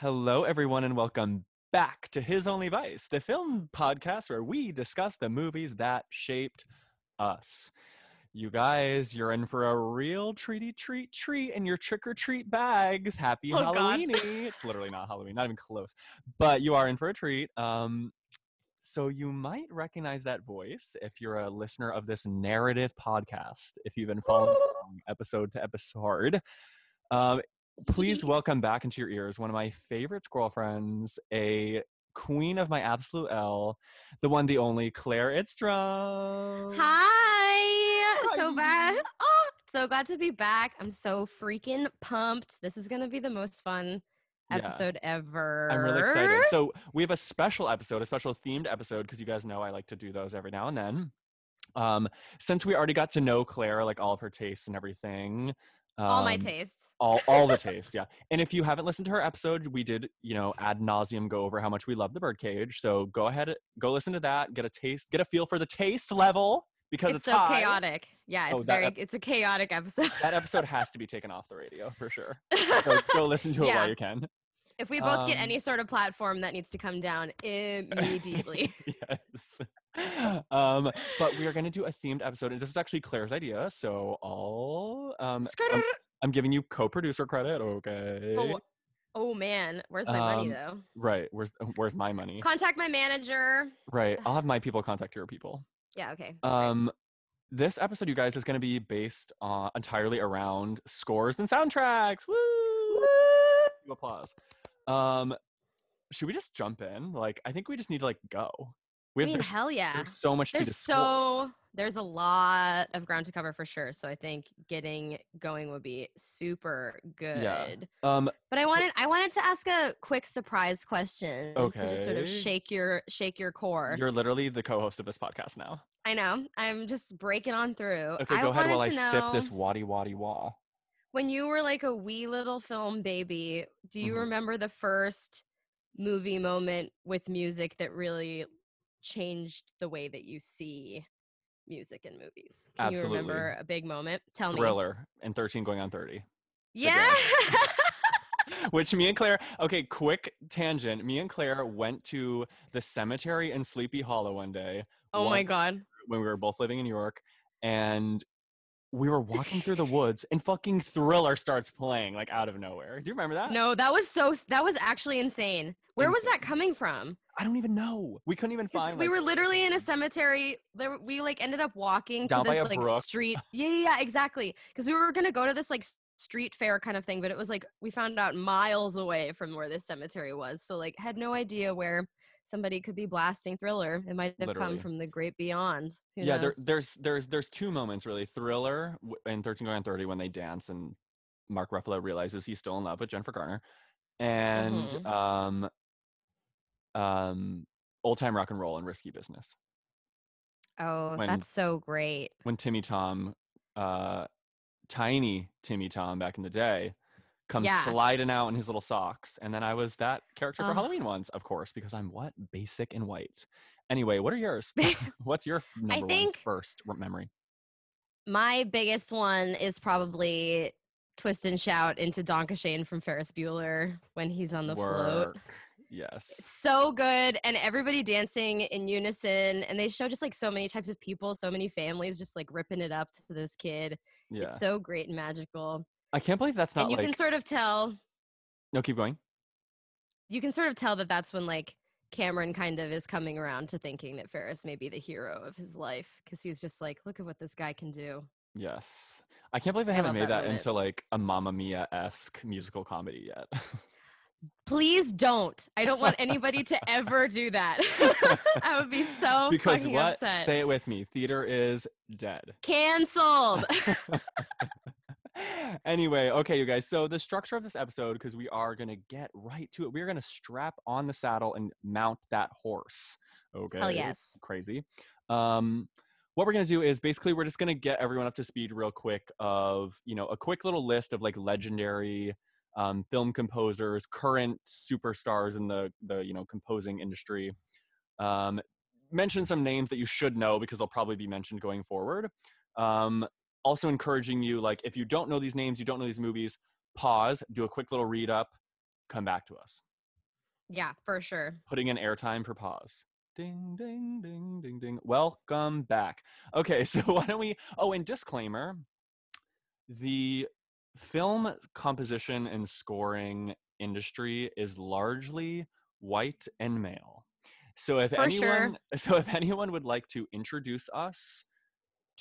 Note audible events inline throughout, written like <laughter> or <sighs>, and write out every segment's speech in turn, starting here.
Hello, everyone, and welcome back to His Only Vice, the film podcast where we discuss the movies that shaped us. You guys, you're in for a real treaty treat treat in your trick or treat bags. Happy Oh, God. Halloweeny. it's literally not Halloween, not even close. But you are in for a treat. Um, so you might recognize that voice if you're a listener of this narrative podcast, if you've been following episode to episode. Um, please <laughs> welcome back into your ears one of my favorite squirrel friends, a queen of my absolute L, the one, the only Claire Idstrom. Hi. So bad. Oh, so glad to be back. I'm so freaking pumped. This is gonna be the most fun Yeah. episode ever. I'm really excited. So we have a special episode, a special themed episode, because you guys know I like to do those every now and then. Um, since we already got to know Claire, like all of her tastes and everything. All my um, tastes. all all the <laughs> tastes, yeah and if you haven't listened to her episode we did you know ad nauseum go over how much we love the birdcage so go ahead go listen to that get a taste get a feel for the taste level because It's, it's, so high. chaotic. Yeah, it's Oh, very. ep- it's a chaotic episode. that episode has to be taken off the radio for sure <laughs> so go listen to it Yeah. while you can if we both get um, any sort of platform, that needs to come down immediately. <laughs> yes um but we are going to do a themed episode and this is actually claire's idea so i'll um I'm, I'm giving you co-producer credit okay oh, oh man, where's my money Um, though? right where's where's my money Contact my manager. right i'll have <sighs> my people contact your people Yeah. Okay. right. Um, this episode, you guys, is going to be based on entirely around scores and soundtracks. Woo! Woo! Applause. Um, should we just jump in? Like, I think we just need to like go. We I mean, hell yeah. there's so much to There's discuss. so there's a lot of ground to cover for sure. So I think getting going would be super good. Yeah. Um, But I wanted I wanted to ask a quick surprise question to just sort of shake your shake your core. you're literally the co-host of this podcast now. I know. I'm just breaking on through. Okay, I go ahead while I to sip this waddy waddy wah. When you were like a wee little film baby, do you Mhm. remember the first movie moment with music that really changed the way that you see music in movies? Can Absolutely. you remember a big moment? Tell me. Thriller and 13 going on 30. Yeah. <laughs> <laughs> Which me and Claire, okay, quick tangent. Me and Claire went to the cemetery in Sleepy Hollow one day. oh my god. when we were both living in New York, and we were walking through the woods, and fucking Thriller starts playing like out of nowhere. Do you remember that? No, that was so that was actually insane. Where was that coming from? I don't even know. We couldn't even find. we like- were literally in a cemetery. There, we like ended up walking Down to by this a like brook. street. <laughs> Yeah, yeah, yeah, exactly. Because we were gonna go to this like street fair kind of thing, but it was like we found out miles away from where this cemetery was. So like had no idea where somebody could be blasting Thriller. It might have Literally. come from the great beyond. Who yeah, there, there's there's there's two moments really. Thriller in and 13 going on 30 when they dance and Mark Ruffalo realizes he's still in love with Jennifer Garner, and Mhm. um, um, old time rock and roll and risky business. oh, when- that's so great. when Timmy Tom, uh, tiny Timmy Tom back in the day, comes Yeah. sliding out in his little socks. And then I was that character for. Halloween once, of course, because I'm what? Basic and white. Anyway, what are yours? <laughs> <laughs> What's your number think- one first memory? My biggest one is probably twist and shout into Danke Schoen from Ferris Bueller when he's on the float. Yes. It's so good and everybody dancing in unison and they show just like so many types of people so many families just like ripping it up to this kid Yeah. it's so great and magical I can't believe that's not and you like. can sort of tell no, keep going. you can sort of tell that that's when like cameron kind of is coming around to thinking that ferris may be the hero of his life because he's just like look at what this guy can do Yes. I can't believe they I haven't made that that, into like a Mamma Mia esque musical comedy yet. <laughs> please don't i don't want anybody to ever do that <laughs> i would be so because what? upset Say it with me. Theater is dead. canceled <laughs> <laughs> anyway, okay, you guys. So the structure of this episode, because we are gonna get right to it, we're gonna strap on the saddle and mount that horse. Okay. Oh yes. Crazy. Um, what we're gonna do is basically we're just gonna get everyone up to speed real quick of you know a quick little list of like legendary um, film composers, current superstars in the the you know composing industry. Um, mention some names that you should know because they'll probably be mentioned going forward. Um, also encouraging you like if you don't know these names, you don't know these movies, pause, do a quick little read up, come back to us. Yeah, for sure. Putting in airtime for pause. Ding, ding, ding, ding, ding. Welcome back. Okay, <laughs> so why don't we? Oh, and disclaimer the film composition and scoring industry is largely white and male. So if For anyone sure. <laughs> so if anyone would like to introduce us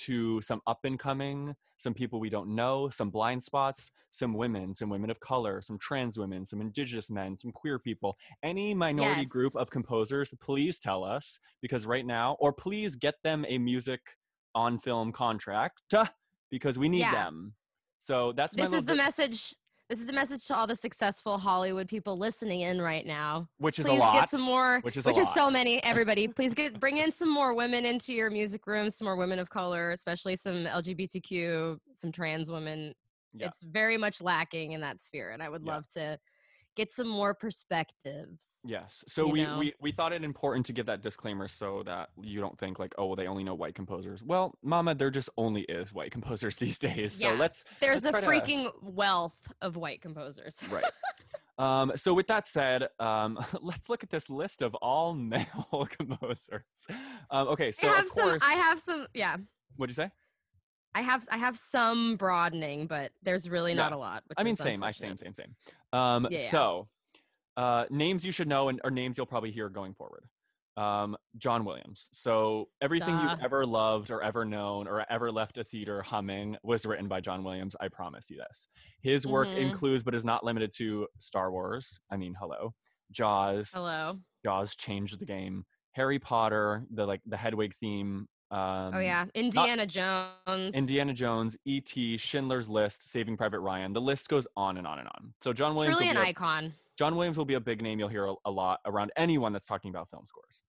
to some up and coming, some people we don't know, some blind spots, some women, some women of color, some trans women, some indigenous men, some queer people, any minority group of composers, please tell us because right now, or please get them a music on film contract <laughs> because we need Yeah. them. So that's my This is the bit- message. This is the message to all the successful Hollywood people listening in right now. which is Please a lot. get some more, which is a which is lot. so many. Everybody, please get bring in some more women into your music room. Some more women of color, especially some LGBTQ, some trans women. Yeah. It's very much lacking in that sphere, and I would Yeah. love to get some more perspectives. Yes. So we, know? we we thought it important to give that disclaimer so that you don't think like, oh, well, they only know white composers. Well, Mama, there just only is white composers <laughs> these days. So Yeah. let's There's a Let's to- freaking wealth of white composers. right. <laughs> Um, so with that said, um, <laughs> let's look at this list of all male composers. Um, okay, so I have of some. course, I have some. Yeah, what'd you say? I have. I have some broadening, but there's really not Yeah. a lot. Which I mean, same. I same, same, same. Um, Yeah, so uh, names you should know and or names you'll probably hear going forward. Um, John Williams. So everything Duh. you've ever loved or ever known or ever left a theater humming was written by John Williams. I promise you this. His work Mhm. includes, but is not limited to Star Wars. I mean, hello, Jaws. Hello. Jaws changed the game. Harry Potter, the like the Hedwig theme. Um, oh yeah, Indiana Jones. Indiana Jones, E.T., Schindler's List, Saving Private Ryan. The list goes on and on and on. So John Williams, Truly an a, icon. John Williams will be a big name you'll hear a, a lot around anyone that's talking about film scores.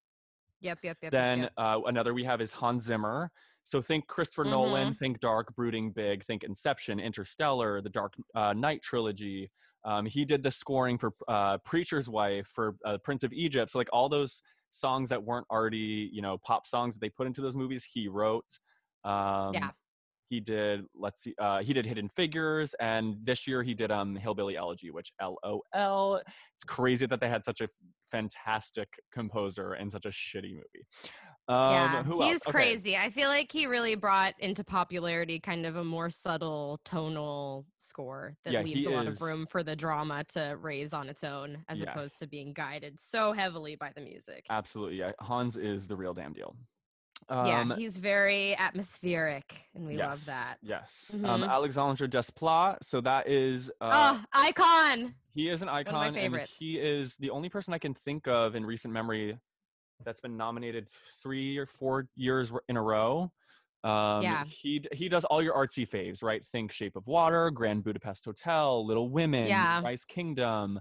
Yep, yep, yep. yep, then yep. Uh, another we have is Hans Zimmer. So think Christopher Nolan, Mm-hmm. think Dark, Brooding Big, think Inception, Interstellar, the Dark uh, Knight trilogy. Um, he did the scoring for uh, Preacher's Wife, for uh, Prince of Egypt. So like all those songs that weren't already you know pop songs that they put into those movies, he wrote. Um, Yeah. He did. Let's see. Uh, he did Hidden Figures, and this year he did um Hillbilly Elegy, which LOL. It's crazy that they had such a f- fantastic composer and such a shitty movie. Um, yeah, he's? Okay, crazy. I feel like he really brought into popularity kind of a more subtle tonal score that Yeah, leaves a lot is- of room for the drama to raise on its own, as Yeah. opposed to being guided so heavily by the music. Absolutely. Yeah. Hans is the real damn deal. yeah, Um, he's very atmospheric, and we love that. Yes. Um, Mhm. Alexandre Desplat. So that is. Uh, oh, icon! He is an icon, my and he is the only person I can think of in recent memory that's been nominated three or four years in a row. Um, Yeah. He he does all your artsy faves, right? Think Shape of Water, Grand Budapest Hotel, Little Women, Yeah. Rice Kingdom.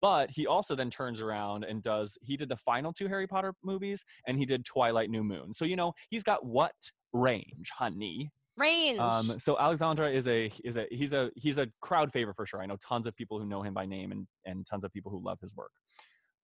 But he also then turns around and does. He did the final two Harry Potter movies, and he did Twilight, New Moon. So you know he's got what range, honey? Range. Um, so Alexandra is a is a he's a he's a crowd favorite for sure. I know tons of people who know him by name and and tons of people who love his work.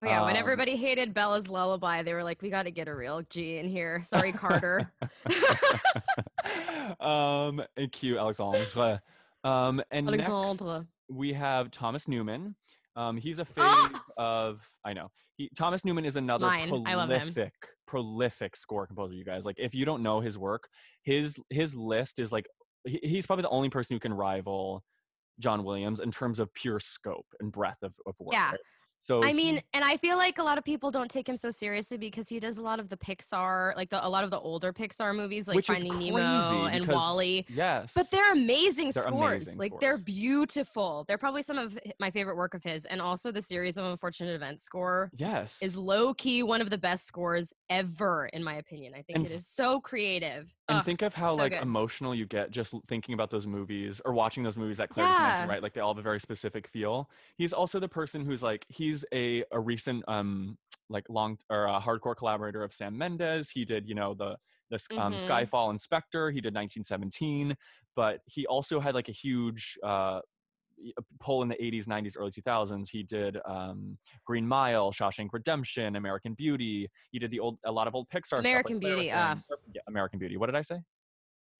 Oh, yeah, when um, everybody hated Bella's lullaby, they were like, "We got to get a real G in here." Sorry, Carter. <laughs> um, and cute Alexandre. Um, and next we have Thomas Newman. Um, he's a fave Ah! of I know. He Thomas Newman is another Mine. I love him. prolific, prolific score composer. You guys like if you don't know his work, his his list is like he, he's probably the only person who can rival John Williams in terms of pure scope and breadth of, of work. Yeah. right? So I he- mean, and I feel like a lot of people don't take him so seriously because he does a lot of the Pixar, like the, a lot of the older Pixar movies, like Finding Nemo and WALL-E. yes, But they're amazing They're scores. amazing like they're beautiful. They're probably some of my favorite work of his, and also the series of unfortunate events score yes is low key one of the best scores ever, in my opinion. I think And it is so creative. And Ugh, think of how so like good. emotional you get just thinking about those movies or watching those movies that Claire just mentioned, right? Like they all have a very specific feel. He's also the person who's like he's a a recent um like long or a hardcore collaborator of Sam Mendes. He did you know the the um, Mhm. Skyfall Inspector. He did 1917, but he also had like a huge uh pull in the 80s 90s early 2000s he did um, green mile shawshank redemption american beauty he did the old a lot of old pixar stuff like American Beauty, uh. Yeah, american beauty what did i say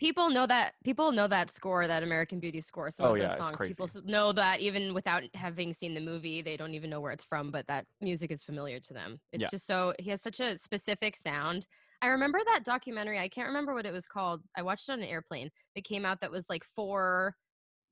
people know that people know that score, that American Beauty score. Some Oh, of those yeah, songs, people know that even without having seen the movie, they don't even know where it's from, but that music is familiar to them. It's Yeah. just so he has such a specific sound. I remember that documentary. I can't remember what it was called. I watched it on an airplane. It came out that was like four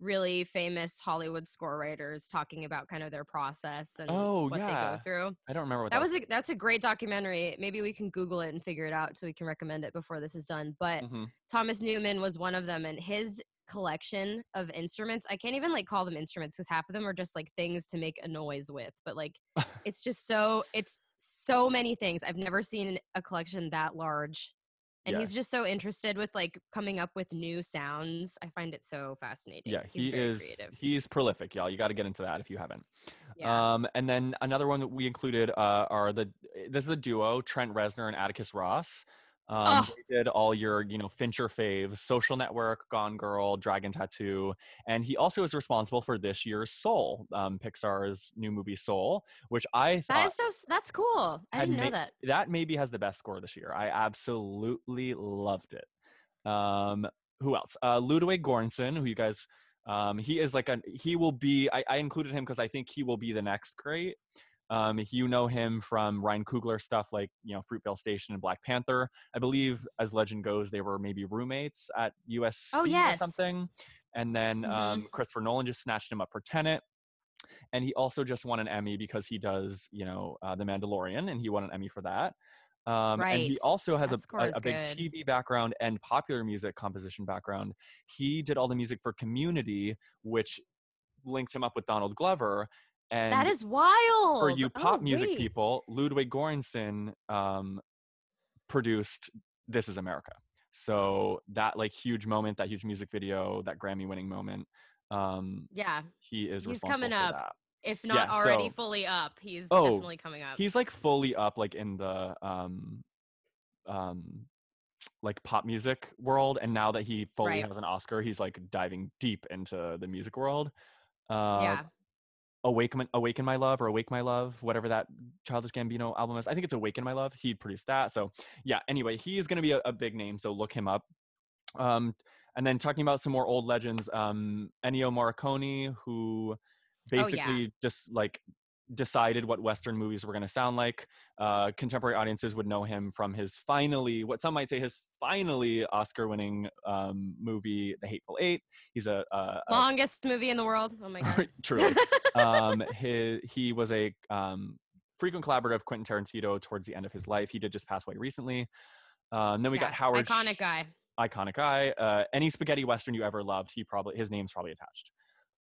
really famous Hollywood score writers talking about kind of their process and Oh, what they yeah. go through. I don't remember what That was a, that's a great documentary. Maybe we can Google it and figure it out so we can recommend it before this is done. But Mhm. Thomas Newman was one of them, and his collection of instruments. I can't even like call them instruments because half of them are just like things to make a noise with. But like, <laughs> it's just so it's so many things. I've never seen a collection that large. And Yeah. he's just so interested with like coming up with new sounds. I find it so fascinating. Yeah, He's he very is. creative. He's prolific, y'all. You got to get into that if you haven't. Yeah. Um, and then another one that we included uh, are the. This is a duo: Trent Reznor and Atticus Ross. Um, Oh. They did all your, you know, Fincher faves: Social Network, Gone Girl, Dragon Tattoo, and he also is responsible for this year's Soul, um, Pixar's new movie Soul, which I that thought is so that's cool. I didn't know ma- that. that maybe has the best score this year. I absolutely loved it. Um, who else? Uh, Ludwig Göransson, who you guys, um, he is like a he will be. I, I included him because I think he will be the next great. Um, you know him from Ryan Coogler stuff like you know Fruitvale Station and Black Panther. I believe, as legend goes, they were maybe roommates at USC or Oh, yes. something. And then Mhm. um, Christopher Nolan just snatched him up for Tenet and he also just won an Emmy because he does, you know, uh, The Mandalorian, and he won an Emmy for that. Um, And he also has a, a, a big good. TV background and popular music composition background. He did all the music for Community, which linked him up with Donald Glover. And that is wild. for you pop Oh, music wait. people, Ludwig Göransson um, produced "This Is America." So that like huge moment, that huge music video, that Grammy-winning moment, um, Yeah. he is He's coming up. that. If Yeah, not already so- fully up, he's Oh, definitely coming up. he's like fully up like in the um um like pop music world and now that he fully Right. has an oscar he's like diving deep into the music world uh yeah. Awaken awaken my love or awake my love whatever that childish gambino album is i think it's awaken my love he produced that so yeah anyway he is going to be a, a big name so look him up um and then talking about some more old legends um ennio morricone who Oh, yeah. basically just like decided what western movies were going to sound like uh contemporary audiences would know him from his finally what some might say his finally oscar winning um movie the hateful eight he's a, a, a Longest movie in the world. Oh my god. <laughs> truly <laughs> um his, he was a um frequent collaborator of quentin tarantino towards the end of his life he did just pass away recently um then we got howard Iconic guy. iconic guy. Uh, any spaghetti western you ever loved, he probably his name's probably attached.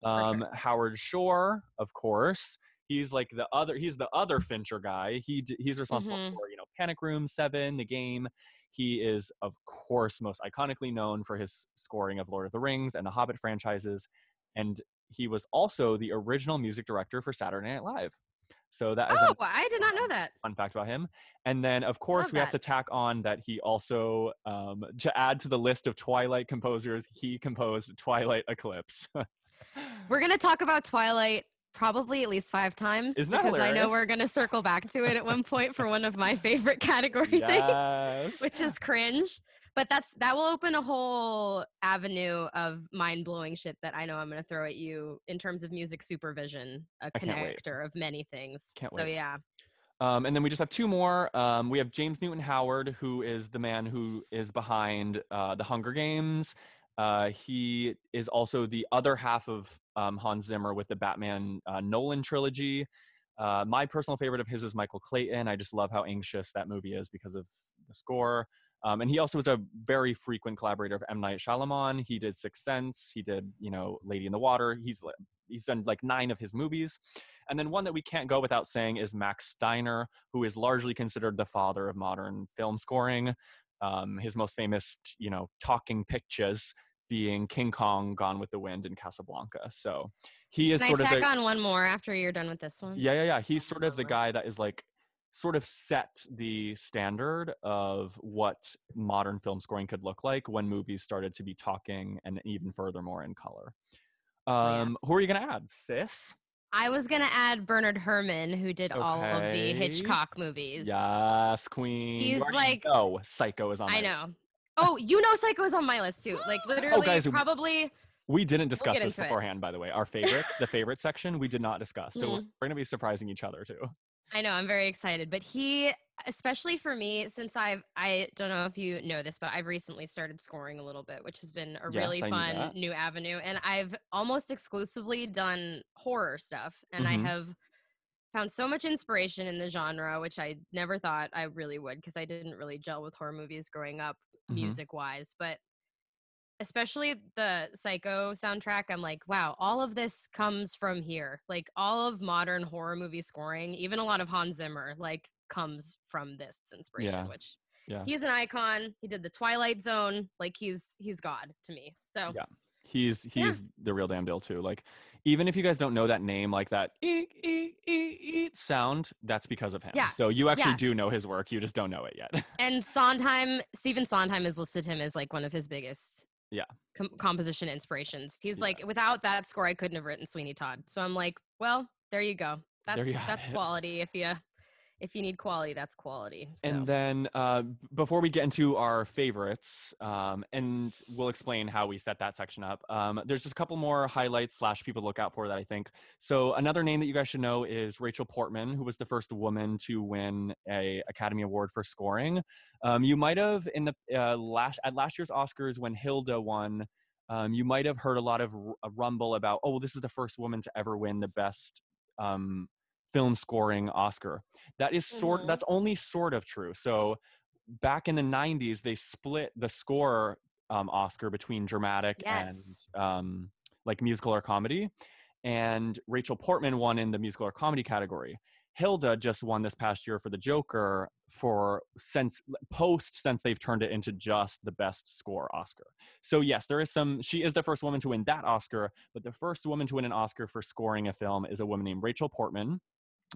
Um, sure. Howard Shore, of course. He's like the other. He's the other Fincher guy. He he's responsible Mhm. for you know Panic Room, Seven, The Game. He is of course most iconically known for his scoring of Lord of the Rings and the Hobbit franchises, and he was also the original music director for Saturday Night Live. So that is Oh, a I did not know that. fun fact about him. And then, of course, Love we have to tack on that he also, um, to add to the list of Twilight composers, he composed Twilight Eclipse. <laughs> We're gonna talk about Twilight probably at least five times Isn't that because I know we're gonna circle back to it at one point for one of my <laughs> favorite category things. which is cringe. But that's that will open a whole avenue of mind blowing shit that I know I'm gonna throw at you in terms of music supervision, a I connector of many things. Can't so wait. yeah, Um, and then we just have two more. Um, we have James Newton Howard, who is the man who is behind uh, the Hunger Games. Uh, he is also the other half of um, Hans Zimmer with the Batman uh, Nolan trilogy. Uh, my personal favorite of his is Michael Clayton. I just love how anxious that movie is because of the score. Um, and he also was a very frequent collaborator of M Night Shyamalan. He did Sixth Sense. He did, you know, Lady in the Water. He's he's done like nine of his movies. And then one that we can't go without saying is Max Steiner, who is largely considered the father of modern film scoring. Um, his most famous, you know, talking pictures being King Kong, Gone with the Wind, and Casablanca. So he is can I sort of tack the on one more after you're done with this one? yeah, yeah, yeah. He's sort of the guy that is like sort of set the standard of what modern film scoring could look like when movies started to be talking and even furthermore in color. Oh, yeah. Um, Who are you gonna add, sis? I was gonna add Bernard Herrmann, who did all of the Hitchcock movies. Yes, Queen. He's like- know Psycho is on. I know. Oh, you know, Psycho is on my list too. Like literally, guys, probably. We didn't discuss get this into it. beforehand, by the way. Our favorites, the favorite section, we did not discuss. So we're, Mm. we're gonna be surprising each other too. I know, I'm very excited. But he, especially for me, since I've, I don't know if you know this, but I've recently started scoring a little bit, which has been a Yes, really I fun new avenue. And I've almost exclusively done horror stuff. And Mhm. I have found so much inspiration in the genre, which I never thought I really would because I didn't really gel with horror movies growing up, Mhm. music wise. But especially the psycho soundtrack i'm like wow all of this comes from here like all of modern horror movie scoring even a lot of hans zimmer like comes from this inspiration Yeah. which Yeah. he's an icon he did the twilight zone like he's he's god to me so Yeah. He's Yeah. he's the real damn deal too. Like even if you guys don't know that name, like that eek, eek, eek, eek sound, that's because of him. Yeah, So you actually yeah. do know his work. You just don't know it yet. <laughs> and sondheim stephen sondheim has listed him as like one of his biggest Yeah. com- composition inspirations he's Yeah. like without that score i couldn't have written sweeney todd so i'm like well there you go that's you that's <laughs> quality if you if you need quality that's quality so. And then uh, before we get into our favorites, um, and we'll explain how we set that section up, um, there's just a couple more highlights slash people to look out for that I think. So another name that you guys should know is Rachel Portman, who was the first woman to win a Academy Award for scoring. Um, you might have in the uh, last at last year's Oscars when Hildur won. Um, you might have heard a lot of r- rumble about, oh, this is the first woman to ever win the best um, film scoring Oscar. That is sort. Mhm. That's only sort of true. So back in the 90s they split the score um, oscar between dramatic Yes. and um, like musical or comedy and rachel portman won in the musical or comedy category Hildur just won this past year for the joker for since post since they've turned it into just the best score oscar so yes there is some she is the first woman to win that oscar but the first woman to win an oscar for scoring a film is a woman named rachel portman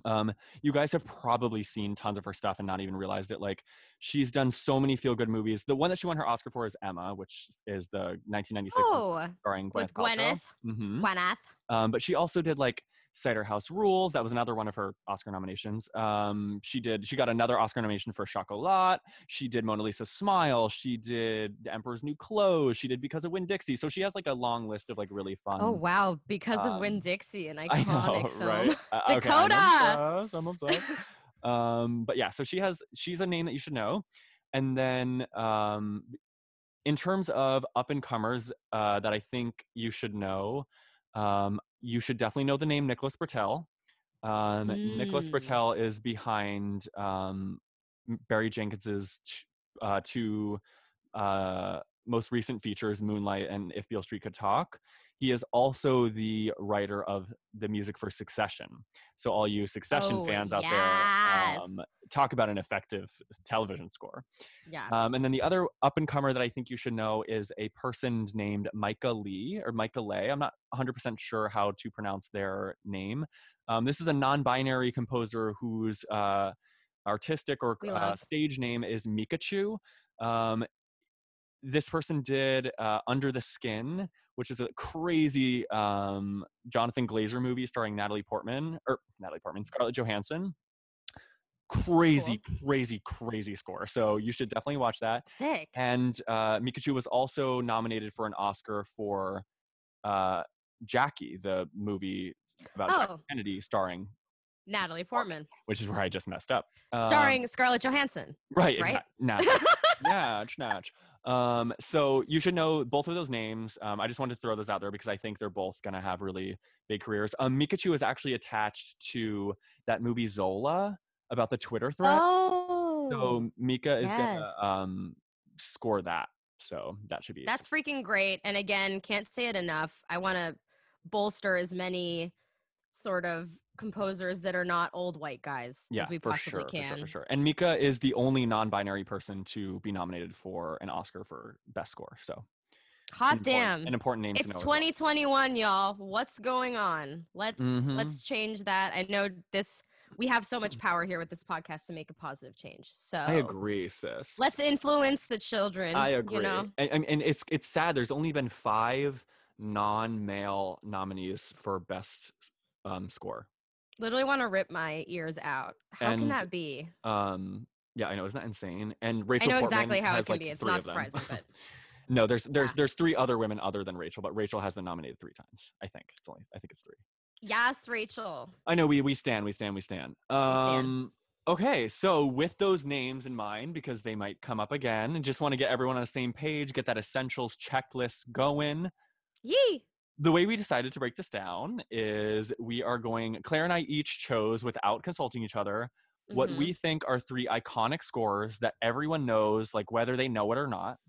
um, you guys have probably seen tons of her stuff and not even realized it. Like she's done so many feel good movies. The one that she won her Oscar for is Emma, which is the 1996 one oh starring Gwyneth with gwyneth hmm gwyneth Um, but she also did like Cider House Rules. That was another one of her Oscar nominations. Um, she did. She got another Oscar nomination for Chocolat. She did Mona Lisa Smile. She did The Emperor's New Clothes. She did Because of Winn-Dixie. So she has like a long list of like really fun. oh wow because of um, Winn-Dixie an <laughs> I iconic know, film right? Uh, <laughs> okay, Dakota! obsessed, I'm obsessed. um, but yeah, so she has she's a name that you should know. And then um, in terms of up and comers uh, that I think you should know, um, you should definitely know the name Nicholas Britell. Um, Nicholas Mm. Britell is behind um, Barry Jenkins's uh, two uh, most recent features, Moonlight and If Beale Street Could Talk. He is also the writer of the music for Succession. So all you Succession Oh, fans out yes. there, um, talk about an effective television score. yeah Um, and then the other up and comer that I think you should know is a person named Micah Lee or Micah Lay. I'm not 100% sure how to pronounce their name. Um, this is a non binary composer whose uh, artistic or uh, stage name is Micachu. Um, this person did uh, Under the Skin, which is a crazy um, Jonathan Glazer movie starring Natalie Portman, or Natalie Portman, Scarlett Johansson. Crazy, crazy, crazy score. So you should definitely watch that. sick And uh, Micachu was also nominated for an Oscar for uh, Jackie, the movie about Jackie oh Kennedy, starring, natalie portman which is where I just messed up. Um, starring scarlett johansson right, right? exact- <laughs> Natch, natch, natch. Um, so you should know both of those names. Um, I just wanted to throw those out there because I think they're both going to have really big careers. Um, Micachu is actually attached to that movie Zola about the Twitter threat. oh So Mica is yes. gonna um score that. So that should be That's freaking great. And again, can't say it enough. I want to bolster as many sort of composers that are not old white guys yeah, as we for possibly sure, can. for sure, for sure. And Mica is the only non-binary person to be nominated for an Oscar for best score. So Hot an damn. an important name It's to know. as well. 2021, y'all. What's going on? Let's Mhm. let's change that. I know this we have so much power here with this podcast to make a positive change. So I agree, sis. Let's influence the children. I agree. You know? and- and it's it's sad. There's only been five non-male nominees for best um, score. Literally want to rip my ears out. How can that be? Um, Yeah, I know. Isn't that insane? And Rachel. I know Portman exactly how it can like be. It's not surprising, but <laughs> no, there's there's Yeah. there's three other women other than Rachel, but Rachel has been nominated three times. I think it's only I think it's three. yes, Rachel. I know we we stand, we stand, we stand. Um okay, so with those names in mind, because they might come up again, and just want to get everyone on the same page, get that essentials checklist going. Yee. The way we decided to break this down is we are going Claire and I each chose without consulting each other what Mhm. we think are three iconic scores that everyone knows, like whether they know it or not.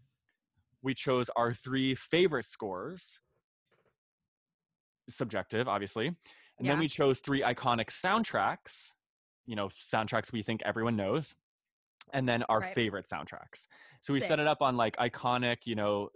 We chose our three favorite scores, subjective, obviously. And then we chose three iconic soundtracks, you know, soundtracks we think everyone knows. And then our Right. favorite soundtracks. So we Sick. set it up on like iconic, you know,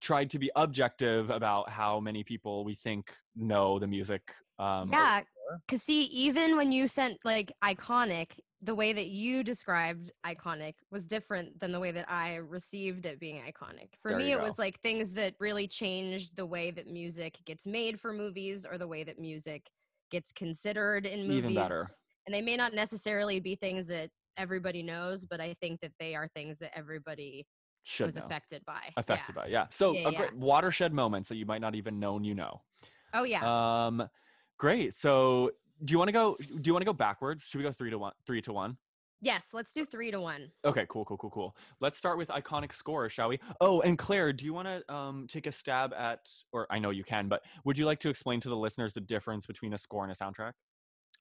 tried to be objective about how many people we think know the music. Um, yeah, because see, even when you sent like iconic, the way that you described iconic was different than the way that I received it being iconic. For There me, it go. was like things that really changed the way that music gets made for movies or the way that music gets considered in movies. even better. And they may not necessarily be things that everybody knows, but I think that they are things that everybody Should was know. affected by. affected yeah. by yeah so Yeah, a great watershed moments that you might not even known you know Oh yeah. um great so do you want to go do you want to go backwards should we go three to one three to one yes, let's do three to one. okay cool cool cool cool let's start with iconic scores shall we oh and claire do you want to um take a stab at or i know you can but would you like to explain to the listeners the difference between a score and a soundtrack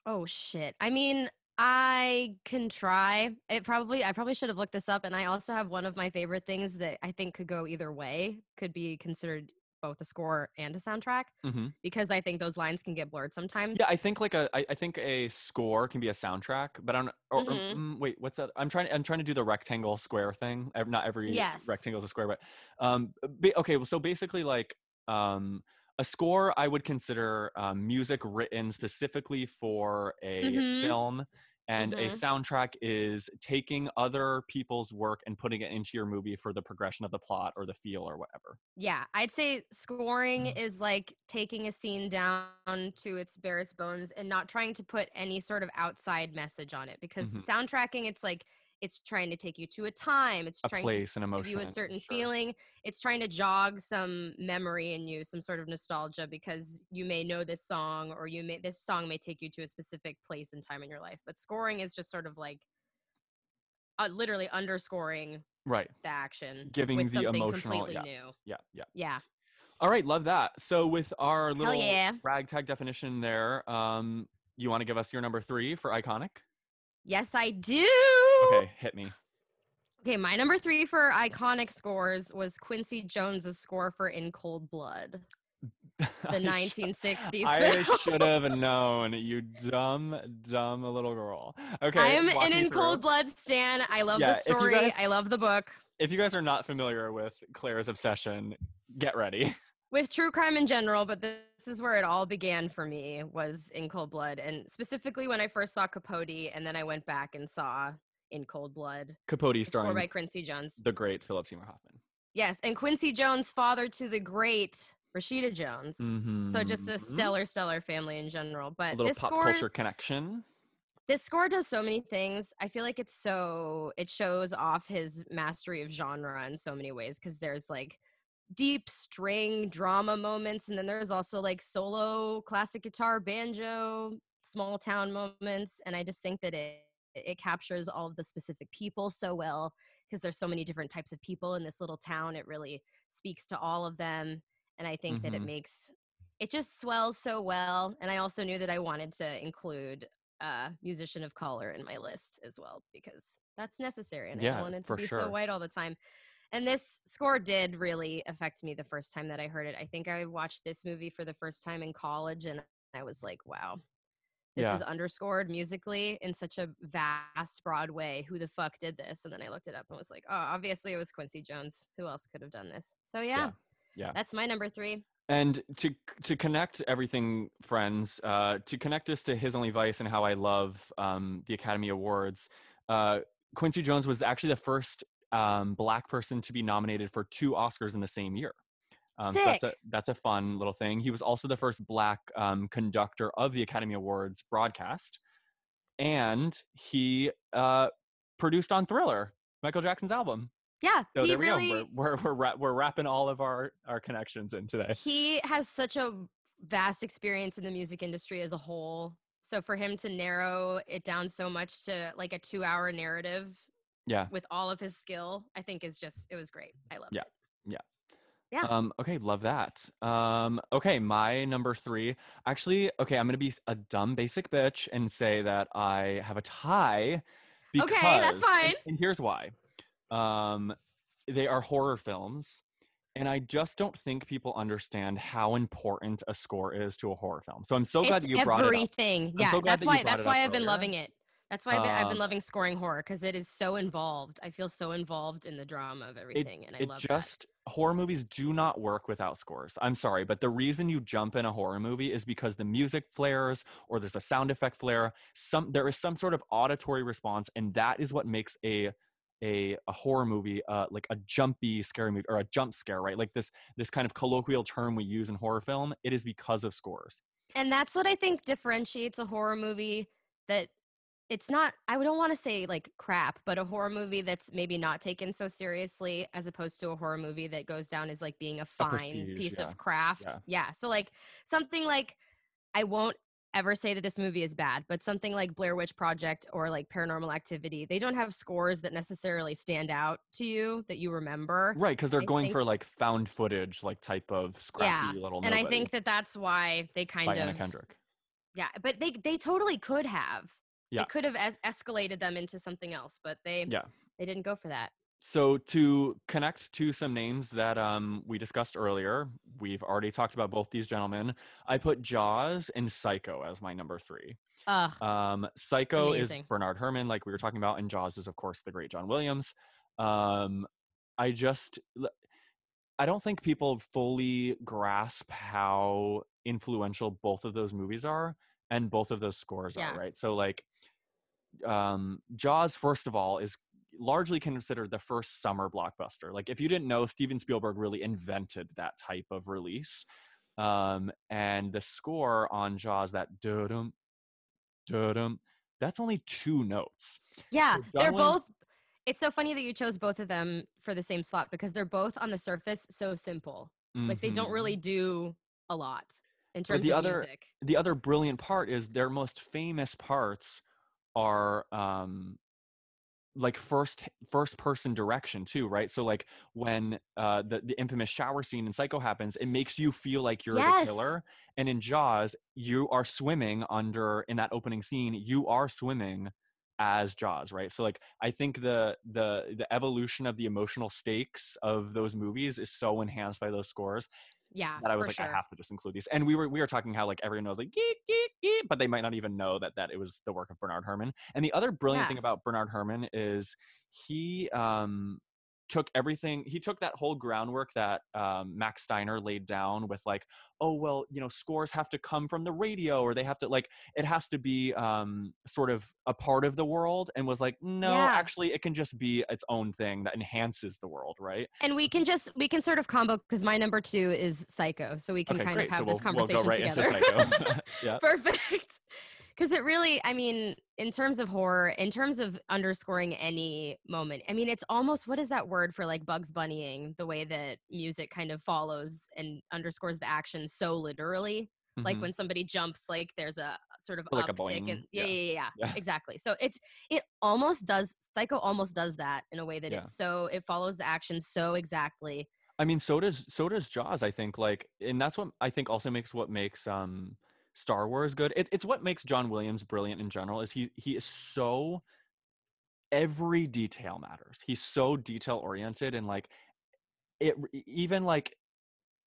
Oh shit. I mean, I can try. It probably I probably should have looked this up and I also have one of my favorite things that I think could go either way, could be considered both a score and a soundtrack mm-hmm. because I think those lines can get blurred sometimes. yeah i think like a I, I think a score can be a soundtrack but i'm or, or- Mhm. mm, wait what's that i'm trying i'm trying to do the rectangle square thing not every Yes. rectangle is a square but um okay well, so basically like um a score i would consider um, music written specifically for a Mhm. film and a Mhm. soundtrack is taking other people's work and putting it into your movie for the progression of the plot or the feel or whatever Yeah, I'd say scoring Mm. is like taking a scene down to its barest bones and not trying to put any sort of outside message on it because Mhm. soundtracking it's like it's trying to take you to a time, it's a trying to place and give you a certain sure. feeling. It's trying to jog some memory in you, some sort of nostalgia, because you may know this song, or you may this song may take you to a specific place and time in your life. But scoring is just sort of like uh, literally underscoring right the action, Giving with the emotional- yeah. new. yeah yeah Yeah, All right, love that. So with our little yeah. ragtag definition there, um, you want to give us your number three for iconic? yes, I do. Okay, hit me. Okay, my number three for iconic scores was Quincy Jones's score for In Cold Blood, <laughs> the I sh- 1960s I should <laughs> have known, you dumb, dumb little girl. Okay, I am an In Cold. Blood stan. I love Yeah, the story. guys- I love the book. If you guys are not familiar with Claire's obsession, get ready. With true crime in general, but this is where it all began for me was In Cold Blood, and specifically when I first saw Capote, and then I went back and saw In Cold Blood, Capote the score by Quincy Jones. the great Philip Seymour Hoffman. Yes, and Quincy Jones, father to the great Rashida Jones. So just a Mhm. stellar, stellar family in general. A But little this pop score, culture connection. this score does so many things. I feel like it's so it shows off his mastery of genre in so many ways because there's like deep string drama moments and then there's also like solo classic guitar banjo small town moments and I just think that it it captures all of the specific people so well because there's so many different types of people in this little town it really speaks to all of them and I think that it Mhm. makes it just swells so well and I also knew that I wanted to include uh, musician of color in my list as well because that's necessary and I Yeah, don't want it to be sure. so white all the time. And this score did really affect me the first time that I heard it. I think I watched this movie for the first time in college and I was like, wow, this Yeah. is underscored musically in such a vast, broad way. Who the fuck did this? And then I looked it up and was like, oh, obviously it was Quincy Jones. Who else could have done this? So yeah, Yeah. that's my number three. And to to connect everything, friends, uh, to connect us to His Only Vice and how I love um, the Academy Awards, uh, Quincy Jones was actually the first um, black person to be nominated for two Oscars in the same year. Um, so that's a that's a fun little thing. He was also the first black um, conductor of the Academy Awards broadcast, and he uh, produced on Thriller, Michael Jackson's album. Yeah, So he there we really go. We're we're we're, we're wrapping all of our our connections in today. he has such a vast experience in the music industry as a whole. So for him to narrow it down so much to like a two-hour narrative Yeah. with all of his skill, I think is just it was great. I loved Yeah. it. Yeah. Um, okay, love that. Um, okay, my number three. Actually, okay, I'm gonna be a dumb basic bitch and say that I have a tie. Because, Okay, that's fine. And, here's why. Um, they are horror films, and I just don't think people understand how important a score is to a horror film. So I'm so glad that you brought it up. everything. Yeah, so that's that why that's why I've been earlier. loving it. That's why I've been, I've been Um, loving scoring horror because it is so involved. I feel so involved in the drama of everything, and I it love just horror movies do not work without scores. I'm sorry, but the reason you jump in a horror movie is because the music flares or there's a sound effect flare. Some there is some sort of auditory response, and that is what makes a a, a horror movie uh, like a jumpy scary movie or a jump scare right like this this kind of colloquial term we use in horror film it is because of scores. And that's what I think differentiates a horror movie that it's not I don't want to say like crap, but a horror movie that's maybe not taken so seriously as opposed to a horror movie that goes down as like being a fine prestige, piece yeah. of craft. Yeah. yeah. So like something like I won't ever say that this movie is bad, but something like Blair Witch Project or like Paranormal Activity, they don't have scores that necessarily stand out to you that you remember. right because they're I going think- for like found footage like type of scrappy little And I think that that's why they kind by Anna of Kendrick yeah, but they they totally could have. Yeah. They could have es- escalated them into something else, but they yeah they didn't go for that. So to connect to some names that um, we discussed earlier, we've already talked about both these gentlemen. I put Jaws and Psycho as my number three. Ugh. Um, Psycho Amazing. is Bernard Herrmann, like we were talking about, and Jaws is of course the great John Williams. Um, I just, I don't think people fully grasp how influential both of those movies are and both of those scores Yeah. are. Right. So like, um, Jaws, first of all, is largely considered the first summer blockbuster. Like if you didn't know, Steven Spielberg really invented that type of release. Um, and the score on Jaws, that dum dum, that's only two notes. Yeah, John they're both. It's so funny that you chose both of them for the same slot because they're both on the surface so simple. Like they don't Mhm. really do a lot in terms the of other- music. The other brilliant part is their most famous parts are um like first first person direction too right? So like when uh the, the infamous shower scene in psycho happens it makes you feel like you're Yes. the killer and in jaws you are swimming under in that opening scene you are swimming as jaws right? So like i think the the the evolution of the emotional stakes of those movies is so enhanced by those scores Yeah, that I was like, sure. I have to just include these. And we were we were talking how like everyone knows like geek geek geek, but they might not even know that that it was the work of Bernard Herrmann And the other brilliant Yeah. thing about Bernard Herrmann is he um took everything he took that whole groundwork that um, max steiner laid down with like oh well you know scores have to come from the radio or they have to like it has to be um, sort of a part of the world and was like no Yeah. actually it can just be its own thing that enhances the world right And we can just we can sort of combo because my number two is Psycho, so we can okay kind great of have so this we'll, we'll conversation go right together. <laughs> <laughs> yeah Perfect. Because it really, I mean, in terms of horror, in terms of underscoring any moment, I mean, it's almost what is that word for like Bugs Bunnying the way that music kind of follows and underscores the action so literally. Like Mhm. when somebody jumps, like there's a sort of like uptick, and yeah, Yeah. yeah, yeah, yeah, Yeah. exactly. So it's it almost does. Psycho almost does that in a way that Yeah. it's so it follows the action so exactly. I mean, so does so does Jaws. I think like, and that's what I think also makes what makes um Star Wars good. It, it's what makes John Williams brilliant in general. Is he he is so every detail matters. He's so detail oriented and like it even like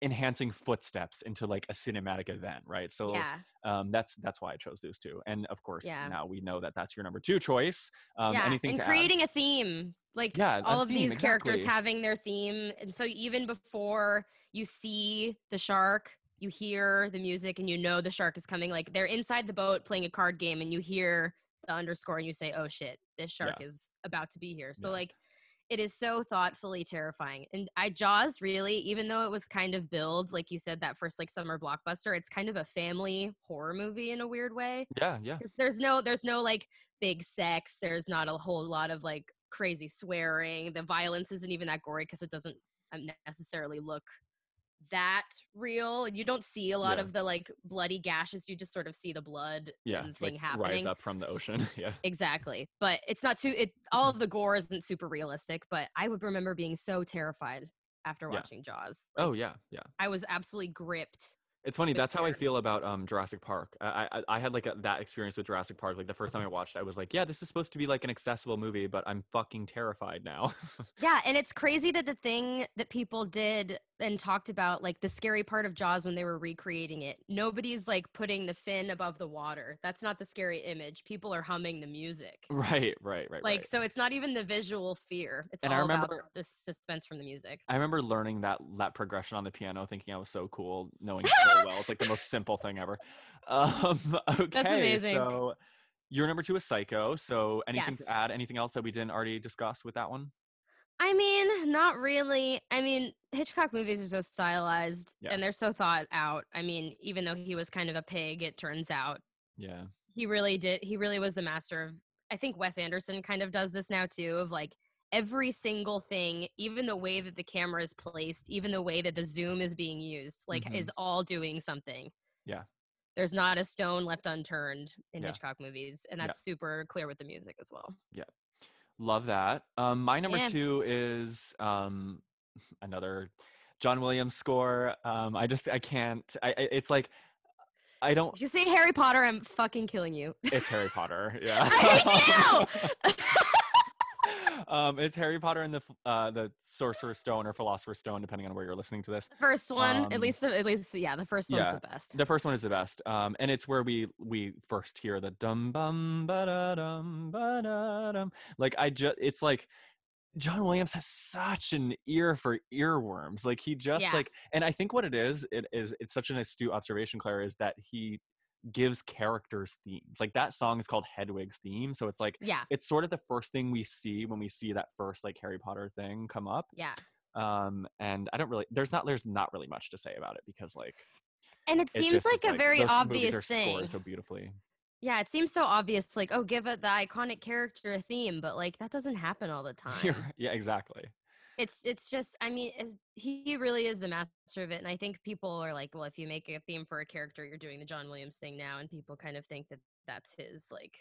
enhancing footsteps into like a cinematic event, right? So yeah, um, that's that's why I chose those two. And of course, Yeah. now we know that that's your number two choice. Um, yeah, anything and to add? creating a theme like Yeah, all of theme, these characters having their theme and so even before you see the shark you hear the music and you know the shark is coming like they're inside the boat playing a card game and you hear the underscore and you say oh shit this shark is about to be here so Yeah. like it is so thoughtfully terrifying and i jaws really even though it was kind of billed like you said that first like summer blockbuster it's kind of a family horror movie in a weird way Yeah, yeah. there's no there's no like big sex. There's not a whole lot of like crazy swearing. The violence isn't even that gory because it doesn't um, necessarily look that real. You don't see a lot Yeah. of the like bloody gashes. You just sort of see the blood Yeah, and thing like happening. rise up from the ocean. <laughs> yeah. Exactly. But it's not too it all of the gore isn't super realistic, but I would remember being so terrified after Yeah. watching Jaws. Oh yeah, yeah. I was absolutely gripped. It's funny. That's how I feel about um Jurassic Park. I I, I had like a, that experience with Jurassic Park. Like the first time I watched, it, I was like, yeah, this is supposed to be like an accessible movie, but I'm fucking terrified now. <laughs> Yeah, and it's crazy that the thing that people did and talked about, like the scary part of Jaws when they were recreating it, nobody's like putting the fin above the water. That's not the scary image. People are humming the music. right, right, right, Like, right. so it's not even the visual fear. It's And I remember- about the suspense from the music. I remember learning that that progression on the piano, thinking I was so cool, knowing <laughs> so well. It's like the most simple thing ever. <laughs> Um, okay, amazing. so your number two is Psycho. So anything Yes. to add? Anything else that we didn't already discuss with that one? I mean, not really. I mean, Hitchcock movies are so stylized Yeah. and they're so thought out. I mean, even though he was kind of a pig, it turns out Yeah, he really did. He really was the master of. I think Wes Anderson kind of does this now too, of like every single thing, even the way that the camera is placed, even the way that the zoom is being used, like Mhm. is all doing something. Yeah. There's not a stone left unturned in Yeah. Hitchcock movies, and Yeah. that's super clear with the music as well. Yeah. Love that. Um, my number Yeah. two is um <laughs> another John Williams score. Um, I just I can't. I, I it's like I don't. If you say Harry Potter, I'm fucking killing you. It's Harry Potter. <laughs> Yeah. I <laughs> um, it's Harry Potter and the uh, the Sorcerer's Stone or Philosopher's Stone, depending on where you're listening to this. The First one, Um, at least, the, at least, yeah, the first one's yeah, the best. The first one is the best, um, and it's where we we first hear the dum bum ba da dum ba da dum. Like I just, it's like John Williams has such an ear for earworms. Like he just Yeah. like, and I think what it is, it is it's such an astute observation, Claire, is that he gives characters themes. Like that song is called Hedwig's theme, so it's like Yeah, it's sort of the first thing we see when we see that first like Harry Potter thing come up. yeah. Um, and I don't really, there's not, there's not really much to say about it because like And it it seems like a very those movies obvious thing. so beautifully. Yeah, it seems so obvious. Like, oh, give it the iconic character a theme, but like that doesn't happen all the <laughs> time. Yeah, exactly. It's it's just i mean he really is the master of it and i think people are like well if you make a theme for a character you're doing the john williams thing now and people kind of think that that's his like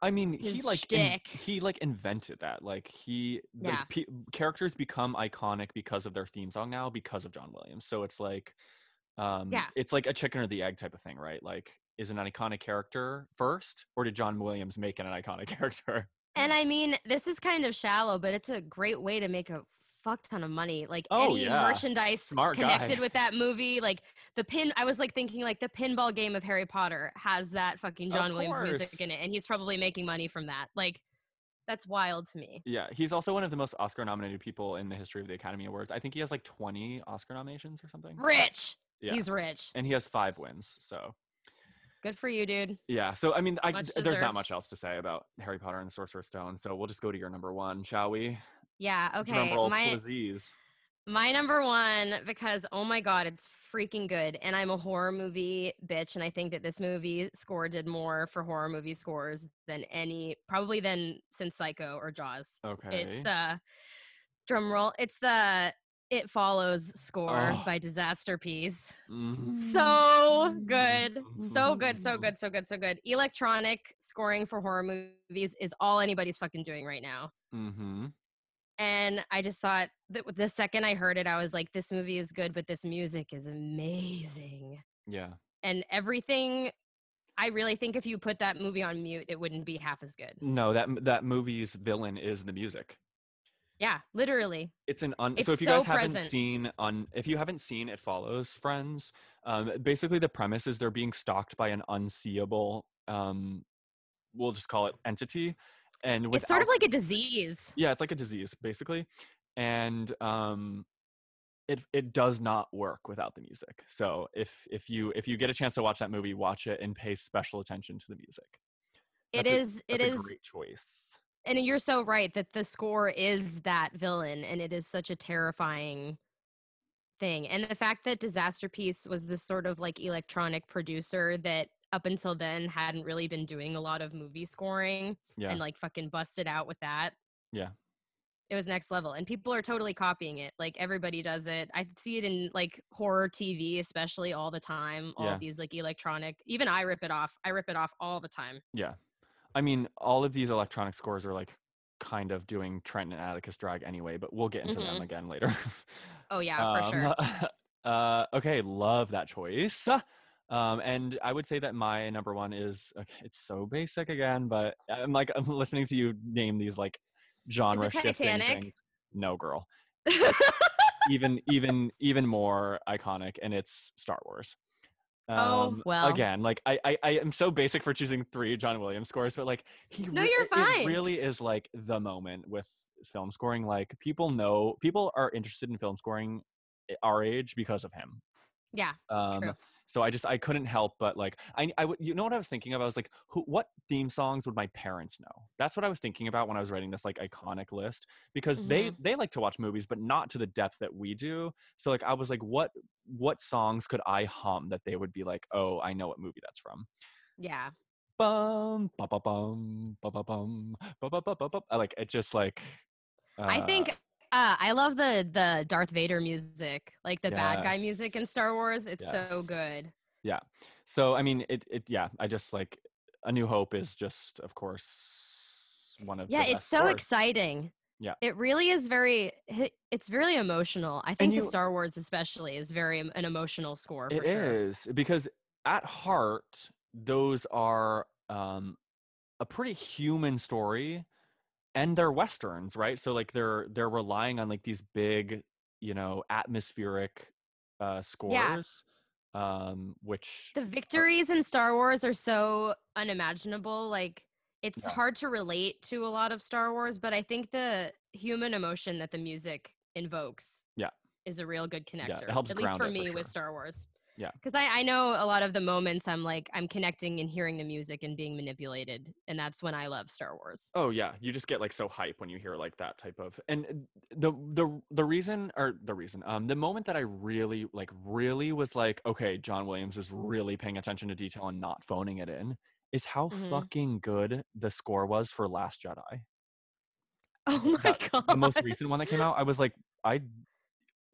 I mean, he like in- he like invented that. Like he, the Yeah. pe- characters become iconic because of their theme song now because of John Williams. So it's like, um, Yeah. it's like a chicken or the egg type of thing, right? Like, is an iconic character first, or did John Williams make it an iconic <laughs> character? And i mean this is kind of shallow but it's a great way to make a fuck ton of money like Oh, any yeah. merchandise Smart guy. connected with that movie like the pin i was like thinking like the pinball game of harry potter has that fucking Of john williams music in it and he's probably making money from that like that's wild to me Yeah, he's also one of the most Oscar nominated people in the history of the Academy Awards. I think he has like 20 Oscar nominations or something. rich Yeah. he's rich and he has five wins. So good for you dude yeah. So I mean, I, there's not much else to say about Harry Potter and the Sorcerer's Stone. So we'll just go to your number one, shall we? yeah okay roll, my please. My number one, because oh my god, it's freaking good. And I'm a horror movie bitch, and I think that this movie score did more for horror movie scores than any, probably than since Psycho or Jaws. Okay. It's the drum roll. It's the It Follows score Oh. by Disasterpeace. Mhm. So good, so good, so good, so good, so good. Electronic scoring for horror movies is all anybody's fucking doing right now. Mhm. and I just thought that the second I heard it, I was like, this movie is good, but this music is amazing. Yeah. And everything, I really think if you put that movie on mute, it wouldn't be half as good. No, that that movie's villain is the music. Yeah, literally. It's an un- It's so if you so guys haven't seen on if you haven't seen it follows friends um basically the premise is they're being stalked by an unseeable um we'll just call it entity and with it's sort of like a disease. yeah it's like a disease basically and um it it does not work without the music so if if you if you get a chance to watch that movie watch it and pay special attention to the music It That's a- is. It a is. great choice And you're so right that the score is that villain, and it is such a terrifying thing. And the fact that Disasterpeace was this sort of like electronic producer that up until then hadn't really been doing a lot of movie scoring Yeah. and like fucking busted out with that. Yeah. It was next level and people are totally copying it. Like everybody does it. I see it in like horror TV especially all the time. All Yeah. these like electronic. Even I rip it off. I rip it off all the time. Yeah. I mean, all of these electronic scores are like kind of doing Trent and Atticus drag anyway, but we'll get into them Mhm. again later. <laughs> Oh yeah, for sure. Um, <laughs> uh, okay, love that choice. Um, and I would say that my number one is okay, it's so basic again, but I'm like I'm listening to you name these like genre shifting Titanic? things. No, girl. <laughs> even even even more iconic, and it's Star Wars. Oh, Um, well. Again, like I, I, I am so basic for choosing three John Williams scores, but like he, No, re- you're fine. It really is like the moment with film scoring. Like people know, people are interested in film scoring our age because of him. yeah. Um, True. So I just I couldn't help but like I I you know what I was thinking of? I was like, who what theme songs would my parents know? That's what I was thinking about when I was writing this like iconic list because they Mm-hmm. they like to watch movies, but not to the depth that we do. So like I was like, what what songs could I hum that they would be like, oh, I know what movie that's from. Yeah. Bum ba ba bum ba ba bum ba ba ba ba. I Like it just like. I uh, think uh, I love the the Darth Vader music, like the bad guy music in Star Wars. It's so good. Yeah. So I mean, it it yeah. I just like A New Hope is just of course one of Yeah, it's so exciting. Yeah. It really is very it's really emotional. I think you- the Star Wars especially is very an emotional score for It is sure. because at heart, those are um, a pretty human story, and they're westerns, right? So like they're they're relying on like these big, you know, atmospheric uh, scores, um, which The victories in Star Wars are so unimaginable. Like it's Yeah. hard to relate to a lot of Star Wars, but I think the human emotion that the music invokes Yeah. is a real good it connector. helps at least for it for me with. Star Wars. Yeah. Because I, I know a lot of the moments I'm like I'm connecting and hearing the music and being manipulated. And that's when I love Star Wars. Oh yeah, you just get like so hype when you hear like that type of and uh, the the the reason or the reason um the moment that I really like really was like okay John Williams is really paying attention to detail and not phoning it in is how Mhm. fucking good the score was for Last Jedi. Oh my That- god. The most <laughs> recent one that came out, I was like I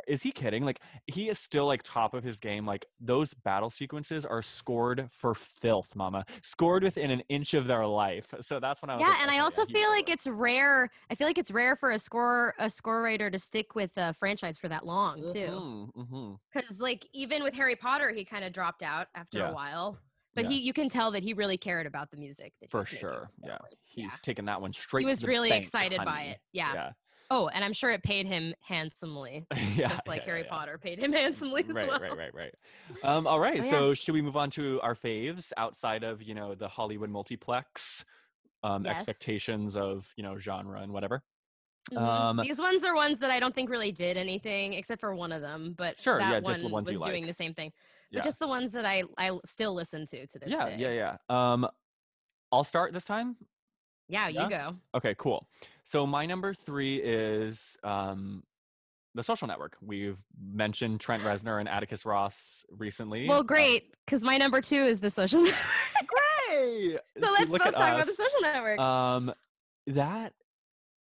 is he kidding? Like he is still like top of his game. Like those battle sequences are scored for filth, mama. Scored within an inch of their life. So that's when I was yeah, like, and I also he's feel like good. it's rare. I feel like it's rare for a score a score writer to stick with a franchise for that long too. Mhm, mhm. because like even with harry potter he kind of dropped out after Yeah. a while but Yeah. he you can tell that he really cared about the music that For sure. Yeah. He's yeah taking that one straight. he was really bank, excited by honey. it yeah. Yeah. oh and i'm sure it paid him handsomely <laughs> yeah. just like yeah, harry yeah, yeah. potter paid him <laughs> handsomely as Right, well right, right, right. Um, all right. Oh, yeah. So should we move on to our faves outside of you know the Hollywood multiplex um, Yes. expectations of you know genre and whatever? Mhm. Um, these ones are ones that i don't think really did anything except for one of them but Sure, that yeah, one just the ones was doing like. the same thing Yeah. but just the ones that i i still listen to to this yeah, day yeah, yeah. Um, I'll start this time. yeah Yeah? you go Okay, cool. So my number three is um, the Social Network. We've mentioned Trent Reznor and Atticus Ross recently. well Um, great because my number two is the social <laughs> network great. so let's both talk about the social network Um, that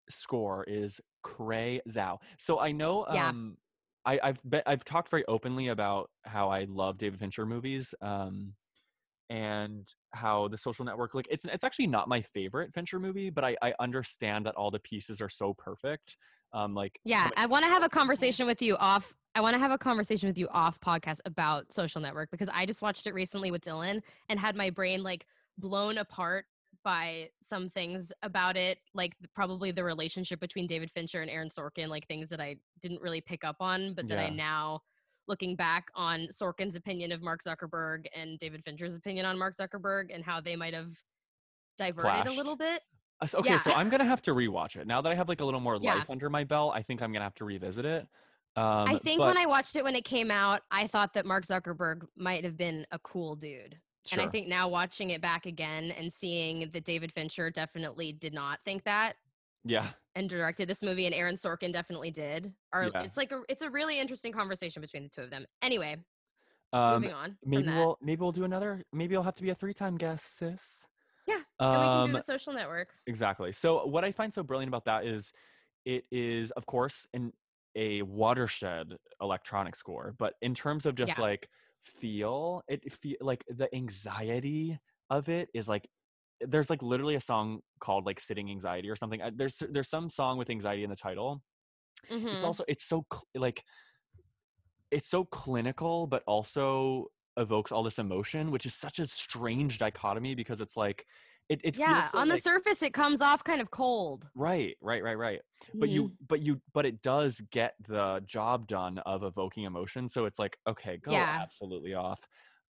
score is cray Zhao. So I know. Yeah. Um, I, I've bet I've talked very openly about how I love David Fincher movies. Um, and how the social network like it's it's actually not my favorite Fincher movie, but I, I understand that all the pieces are so perfect. Um, like Yeah, I want to have a conversation with you off. I want to have a conversation with you off podcast about Social Network because I just watched it recently with Dylan and had my brain like blown apart by some things about it, like probably the relationship between David Fincher and Aaron Sorkin, like things that I didn't really pick up on, but that I now looking back on Sorkin's opinion of Mark Zuckerberg and David Fincher's opinion on Mark Zuckerberg and how they might have diverted a little bit. Uh, Okay, Yeah. so I'm gonna have to rewatch it now that I have like a little more Yeah. life under my belt. I think I'm gonna have to revisit it. Um, I think but, when I watched it when it came out, I thought that Mark Zuckerberg might have been a cool dude. And I think now watching it back again and seeing that David Fincher definitely did not think that yeah, and directed this movie and Aaron Sorkin definitely did. Are Yeah. it's like a it's a really interesting conversation between the two of them. Anyway, Um, moving on. maybe we'll maybe we'll do another. Maybe I'll have to be a three-time guest, sis. Yeah, and we can Um, do the social network. Exactly. So what I find so brilliant about that is it is of course in a watershed electronic score, but in terms of just Yeah. like feel, it feel like the anxiety of it is like there's like literally a song called like sitting anxiety or something. There's there's some song with anxiety in the title. It's Mhm. also it's so cl- like it's so clinical but also evokes all this emotion, which is such a strange dichotomy because it's like it, it yeah, feels so, on the like- surface, it comes off kind of cold. Right, right, right, right. But you, Mhm. but you, but it does get the job done of evoking emotion. So it's like, okay, go Yeah. absolutely off.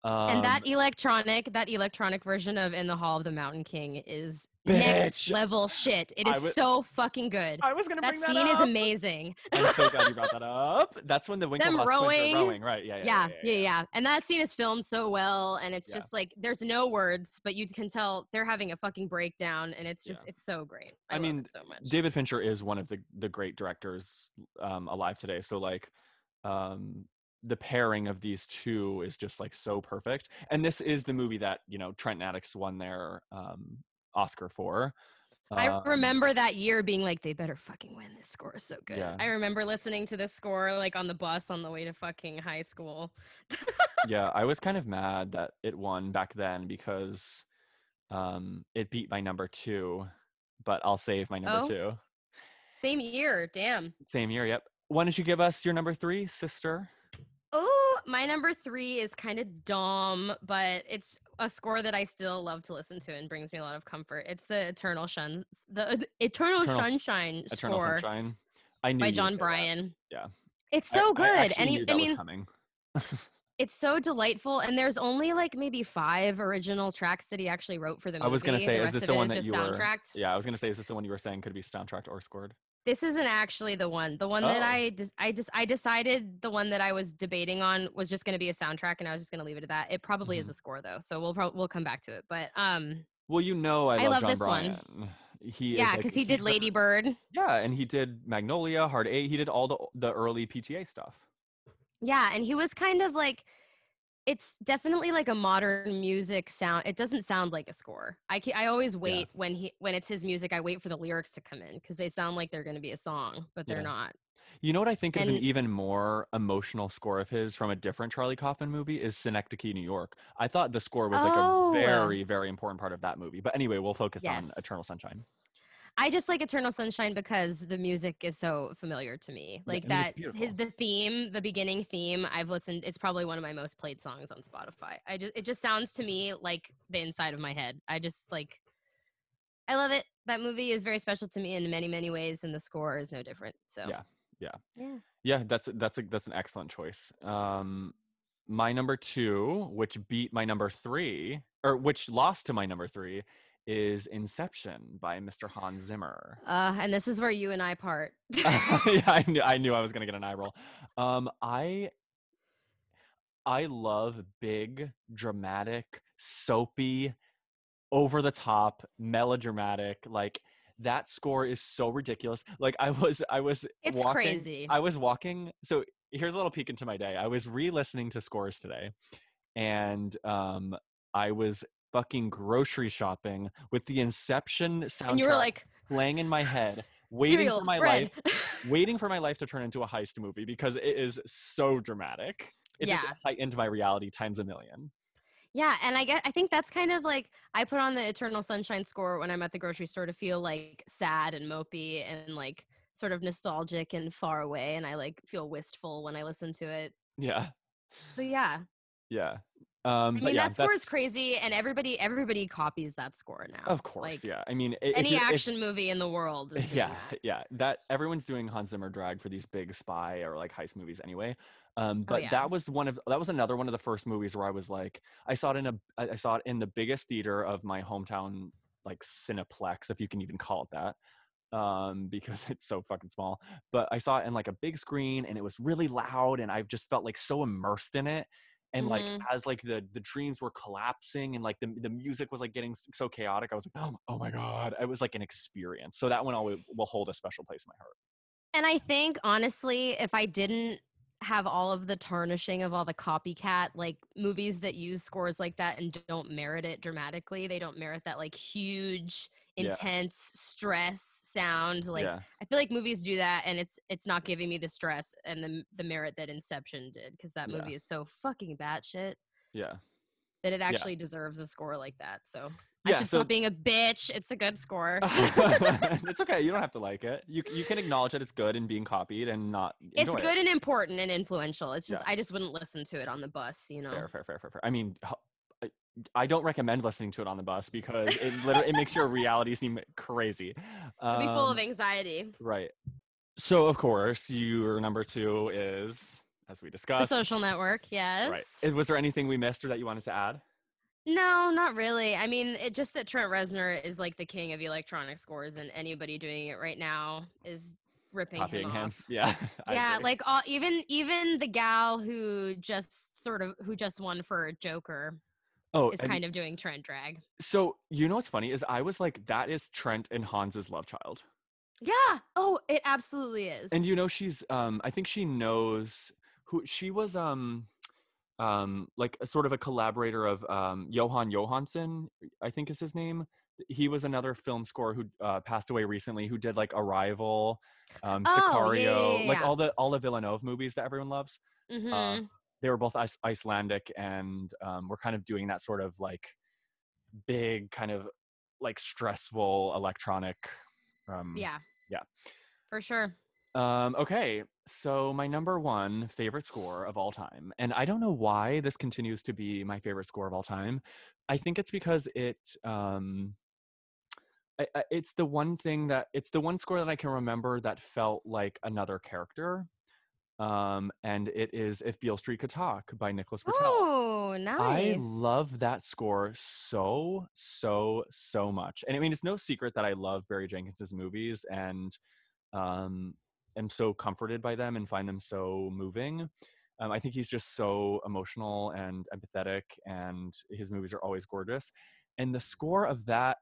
Um, and that electronic, that electronic version of "In the Hall of the Mountain King" is next level shit. It is so fucking good. I was gonna That bring that scene is amazing. I'm so glad you brought that up. That's when the <laughs> Winklevoss rowing. rowing, right? Yeah, yeah, yeah, yeah, yeah, And that scene is filmed so well, and it's Yeah. just like there's no words, but you can tell they're having a fucking breakdown, and it's just Yeah. it's so great. I I, mean, so much. David Fincher is one of the the great directors um, alive today. So like, um, the pairing of these two is just like so perfect. And this is the movie that you know Trent Atticus won their um, Oscar for. I Um, remember that year being like, they better fucking win. This score is so good. Yeah. I remember listening to this score like on the bus on the way to fucking high school. yeah, I was kind of <laughs> mad that it won back then because um, it beat my number two. But I'll save my number Oh. two. Same year, damn. Same year, yep. Why don't you give us your number three, sister? Oh, my number three is kind of dumb, but it's a score that I still love to listen to and brings me a lot of comfort. It's the Eternal Shun, the <laughs> Eternal, Eternal- Sunshine Eternal score Sunshine. I knew by Jon say that. Brion. Yeah. it's so I good, actually and that I mean, coming. <laughs> it's so delightful. And there's only like maybe five original tracks that he actually wrote for the movie. I was gonna say, the is this the one that you were- Yeah, I was gonna say, is this the one you were saying could be soundtracked or scored? This isn't actually the one. The one that Oh. I just I just I decided the one that I was debating on was just going to be a soundtrack, and I was just going to leave it at that. It probably is Mhm. a score though, so we'll pro- we'll come back to it. But um, Well, you know, I, I love, love Jon this one. He is, yeah, like, because he did Lady Bird. Yeah, and he did Magnolia, Hard Eight. He did all the the early PTA stuff. Yeah, and he was kind of like, it's definitely like a modern music sound. It doesn't sound like a score. I I always wait when he when it's his music. I wait for the lyrics to come in because they sound like they're going to be a song, but they're Yeah. not. You know what I think is an even more emotional score of his from a different Charlie Kaufman movie is Synecdoche, New York. I thought the score was like Oh. a very, very important part of that movie. But anyway, we'll focus on Eternal Sunshine. I just like Eternal Sunshine because the music is so familiar to me. Like it's that his the theme, the beginning theme, I've listened it's probably one of my most played songs on Spotify. I just it just sounds to me like the inside of my head. I just like I love it. That movie is very special to me in many many ways and the score is no different. So Yeah, yeah. Yeah. Yeah, that's that's a, that's an excellent choice. Um, my number two, which beat my number three, or which lost to my number three, is Inception by Mr. Hans Zimmer. Uh and this is where you and I part. <laughs> yeah, I knew I knew I was gonna get an eye roll. Um, I I love big, dramatic, soapy, over the top, melodramatic. Like that score is so ridiculous. Like I was I was It's walking, crazy. I was walking. So here's a little peek into my day. I was re-listening to scores today, and um, I was fucking grocery shopping with the Inception soundtrack and you were like playing in my head, <sighs> waiting cereal, for my bread. life, <laughs> waiting for my life to turn into a heist movie because it is so dramatic. It just Yeah. heightened my reality times a million. Yeah, and I get I think that's kind of like I put on the Eternal Sunshine score when I'm at the grocery store to feel like sad and mopey and like sort of nostalgic and far away and I like feel wistful when I listen to it. Yeah, So yeah. yeah. Um, I mean yeah, that score is crazy and everybody everybody copies that score now. Of course, Like, yeah. I mean, i- if Any you- if- action movie in the world yeah that. yeah that everyone's doing hans zimmer drag for these big spy or like heist movies anyway um but Oh, yeah. that was one of that was another one of the first movies where i was like i saw it in a I saw it in the biggest theater of my hometown like cineplex if you can even call it that um <laughs> because it's so fucking small but i saw it in like a big screen and it was really loud and i just felt like so immersed in it and like Mhm. as like the the dreams were collapsing and like the, the music was like getting so chaotic i was like oh, oh my god it was like an experience so that one always will hold a special place in my heart And I think honestly, if I didn't have all of the tarnishing of all the copycat like movies that use scores like that and don't merit it dramatically. They don't merit that like huge, Yeah. intense stress sound. Like yeah. I feel like movies do that and it's it's not giving me the stress and the the merit that Inception did because that Yeah. movie is so fucking batshit Yeah. that it actually deserves a score like that. So I Yeah, should so- stop being a bitch. It's a good score. <laughs> it's okay. You don't have to like it. You you can acknowledge that it's good and being copied and not. it's good It. and important and influential. It's just Yeah. I just wouldn't listen to it on the bus, you know. Fair, fair, fair, fair, fair. I mean, I don't recommend listening to it on the bus because it literally it makes your reality seem crazy. It'll be full of Um, anxiety. Right. So of course, your number two is, as we discussed The social network, yes. Right. Was there anything we missed or that you wanted to add? No, not really. I mean, it just that Trent Reznor is like the king of electronic scores, and anybody doing it right now is ripping Copying him him. off. Yeah. <laughs> Yeah, agree. like all, even even the gal who just sort of who just won for Joker oh, is kind of doing Trent drag. so you know what's funny is I was like, that is Trent and Hans's love child. Yeah. Oh, it absolutely is. and you know she's um i think she knows who she was um um like a sort of a collaborator of um Jóhann Jóhannsson i think is his name he was another film score who uh, passed away recently who did like arrival um Oh, sicario yeah, yeah, like all the all the villeneuve movies that everyone loves Mhm. uh, they were both Ice- icelandic and um we're kind of doing that sort of like big kind of like stressful electronic um yeah. yeah. For sure. Um, okay, so my number one favorite score of all time, and I don't know why this continues to be my favorite score of all time. I think it's because it, um, I, I, it's the one thing that it's the one score that I can remember that felt like another character. Um, and it is "If Beale Street Could Talk" by Nicholas. Oh, nice. I love that score so, so, so much. And I mean, it's no secret that I love Barry Jenkins's movies and um, am so comforted by them and find them so moving. Um, I think he's just so emotional and empathetic, and his movies are always gorgeous. And the score of that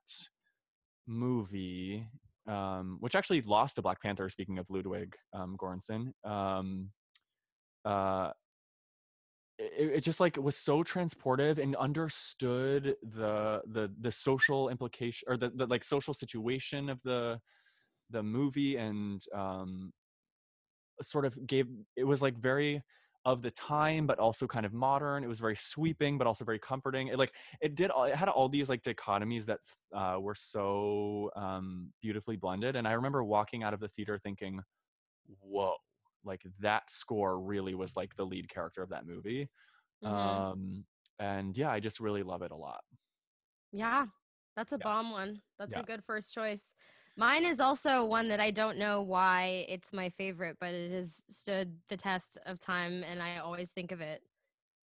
movie, um, which actually lost to Black Panther, speaking of Ludwig um, Göransson, um, uh, it, it just like was so transportive and understood the the the social implication or the, the like social situation of the the movie and um sort of gave it was like very of the time but also kind of modern it was very sweeping but also very comforting it like it did all it had all these like dichotomies that uh, were so um beautifully blended and i remember walking out of the theater thinking whoa like that score really was like the lead character of that movie Mhm. um and yeah i just really love it a lot Yeah, that's a Yeah. bomb one. That's Yeah. a good first choice. Mine is also one that I don't know why it's my favorite, but it has stood the test of time, and I always think of it.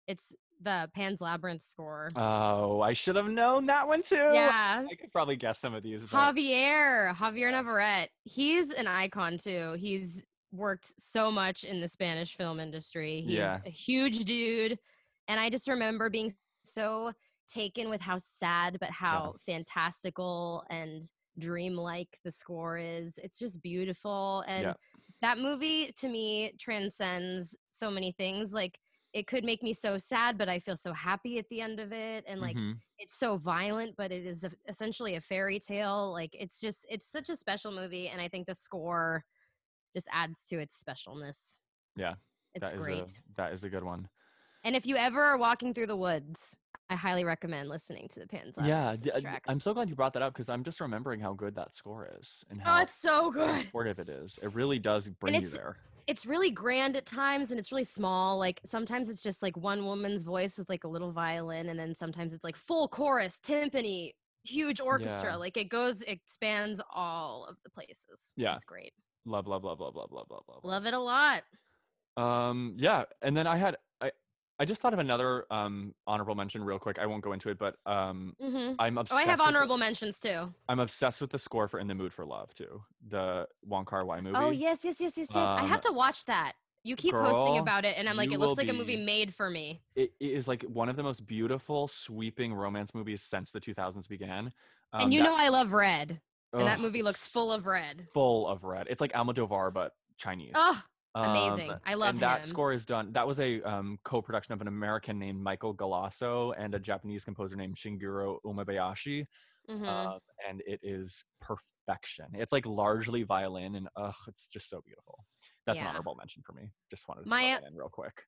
It's the Pan's Labyrinth score. oh i should have known that one too yeah, i could probably guess some of these but Javier, Javier Yes. Navarrete. He's an icon too. He's worked so much in the Spanish film industry. He's Yeah. a huge dude. And I just remember being so taken with how sad, but how fantastical and dreamlike the score is. It's just beautiful. And Yeah. that movie to me transcends so many things. Like it could make me so sad, but I feel so happy at the end of it. And like Mhm. it's so violent, but it is a, essentially a fairy tale. Like it's just it's such a special movie, and I think the score just adds to its specialness. Yeah, It's that is great. a that is a good one And if you ever are walking through the woods, I highly recommend listening to the Pans. Yeah, I, uh, I'm so glad you brought that up because I'm just remembering how good that score is and oh, how oh, it's so good. supportive it is. It really does bring you there. It's really grand at times and it's really small. Like sometimes it's just like one woman's voice with like a little violin, and then sometimes it's like full chorus, timpani, huge orchestra. Yeah. Like it goes, expands all of the places. Yeah, it's great. Love, love, love, love, love, love, love, love. Love it a lot. Um, yeah, and then I had I I just thought of another um honorable mention real quick. I won't go into it, but um hmm I'm obsessed. Oh. I have with honorable mentions too. I'm obsessed with the score for "In the Mood for Love" too, the Wong Kar Wai movie. Oh yes, yes, yes, yes, yes. I Um, have to watch that. You keep posting about it, and I'm like, it looks like a movie made for me. It, it is like one of the most beautiful, sweeping romance movies since the 2000s began. Um, and you that- know I love red, and that movie looks full of red. full of red. It's like Almodovar but Chinese. Oh, Amazing. Um, I love and that him. score is done. That was a um, co-production of an American named Michael Galasso and a Japanese composer named Shigeru Umebayashi. Mhm. Um, and it is perfection. It's like largely violin, and ugh, it's just so beautiful. That's an honorable mention for me. Just wanted to My, that real quick.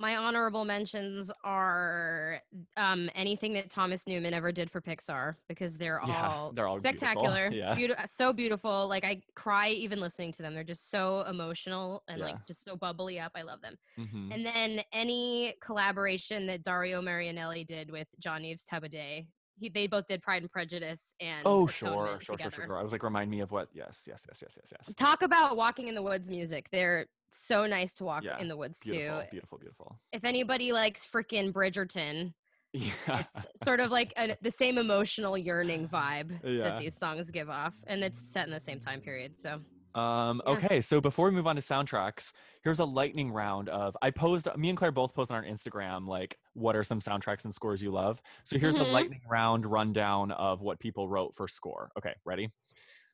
My honorable mentions are um, anything that Thomas Newman ever did for Pixar because they're Yeah, all they're all beautiful. spectacular, <laughs> Yeah. beauti- so beautiful. Like I cry even listening to them. They're just so emotional and Yeah. like just so bubbly up. I love them. Mhm. And then any collaboration that Dario Marianelli did with John Yves Thibaudet. He, they both did Pride and Prejudice and Oh, sure, sure, sure, sure, sure. I was like, remind me of what? Yes, yes, yes, yes, yes, yes. Talk about walking in the woods music. They're so nice to walk Yeah, in the woods Beautiful, too. beautiful, beautiful. If anybody likes freaking Bridgerton, <laughs> Yeah. it's sort of like a, the same emotional yearning vibe Yeah. that these songs give off, and it's set in the same time period. So Um, Yeah. okay, so before we move on to soundtracks, here's a lightning round of I posed me and Claire both posted on our Instagram like what are some soundtracks and scores you love. So here's Mhm. a lightning round rundown of what people wrote for score. Okay, ready?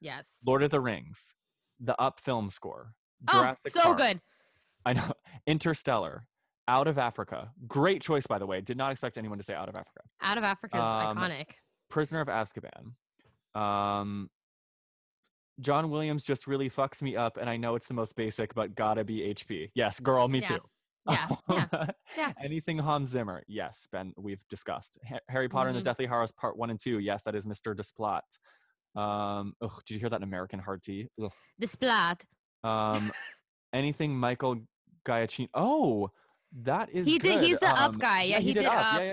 yes, Lord of the Rings, the Up film score, oh, so Park, good. I know, <laughs> Interstellar, Out of Africa. Great choice by the way. Did not expect anyone to say Out of Africa. Out of Africa is Um, iconic. Prisoner of Azkaban. Um, John Williams just really fucks me up, and I know it's the most basic, but gotta be HP. Yes, girl, me Yeah. too. Yeah, yeah, <laughs> yeah. Anything Hans Zimmer? Yes, Ben, we've discussed. Ha- Harry Potter and Mhm. the Deathly Hallows Part One and Two. Yes, that is Mr. Desplat. Um, ugh, did you hear that in American Hard Tea? Ugh. Desplat. Um, anything Michael Giacchino? Oh, that is He did- good. he's the Up Um, guy. Yeah, he did Up. Up. Yeah, yeah,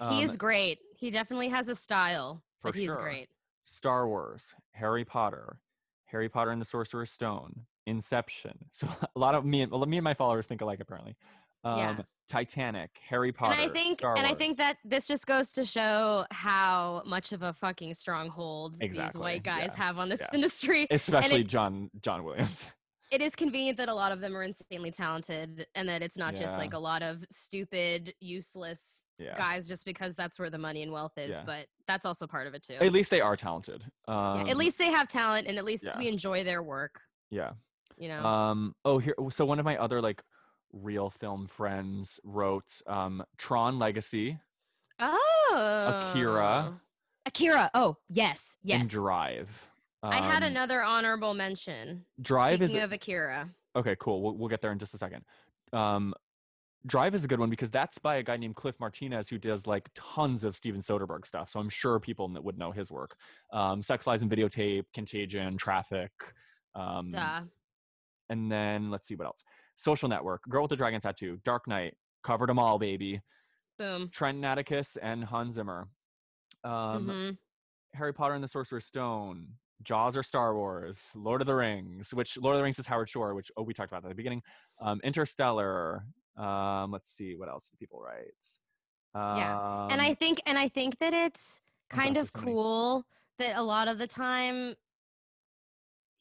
yeah. he Um, is great. He definitely has a style, For but he's sure. great. Star Wars, Harry Potter, Harry Potter and the Sorcerer's Stone, Inception. <laughs> So a lot of me and well, me and my followers think alike apparently. Um, Yeah. Titanic, Harry Potter, and I think, Star and I think that this just goes to show how much of a fucking stronghold these white guys yeah, have on this yeah. industry. especially it- John John Williams. <laughs> it is convenient that a lot of them are insanely talented and that it's not just like a lot of stupid, useless Yeah. guys just because that's where the money and wealth is. Yeah. But that's also part of it too. At least they are talented. Um, Yeah, at least they have talent and at least yeah. we enjoy their work, yeah. you know? Um. Oh, here. So one of my other like real film friends wrote um, Tron Legacy oh. Akira. Akira. Oh, yes. Yes. and Drive. I had Um, another honorable mention. Drive is of Akira. Okay, cool. We'll, we'll get there in just a second. Um, Drive is a good one because that's by a guy named Cliff Martinez who does like tons of Steven Soderbergh stuff. So I'm sure people would know his work. Um, Sex, Lies, and Videotape, Contagion, Traffic. Um, Duh. and then let's see what else. Social Network, Girl with the Dragon Tattoo, Dark Knight, covered them all, baby. Boom. Trent Atticus and Hans Zimmer. Um, Mhm. Harry Potter and the Sorcerer's Stone, Jaws or Star Wars, Lord of the Rings, which Lord of the Rings is Howard Shore, which oh we talked about that at the beginning. Um, Interstellar. Um, let's see what else did people write. Um, yeah, and I think and I think that it's kind of so cool that a lot of the time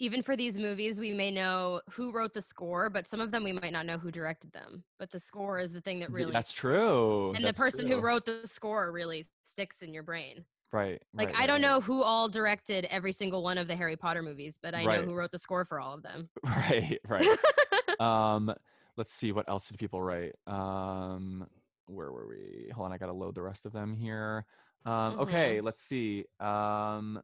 even for these movies we may know who wrote the score but some of them we might not know who directed them but the score is the thing that really that's true. and that's the person true. who wrote the score really sticks in your brain right, like right, i right, don't right. know who all directed every single one of the harry potter movies but i know who wrote the score for all of them <laughs> right, right. <laughs> um, let's see what else did people write. Um, where were we? Hold on, I gotta load the rest of them here. Um, okay, Mm-hmm. let's see. Um,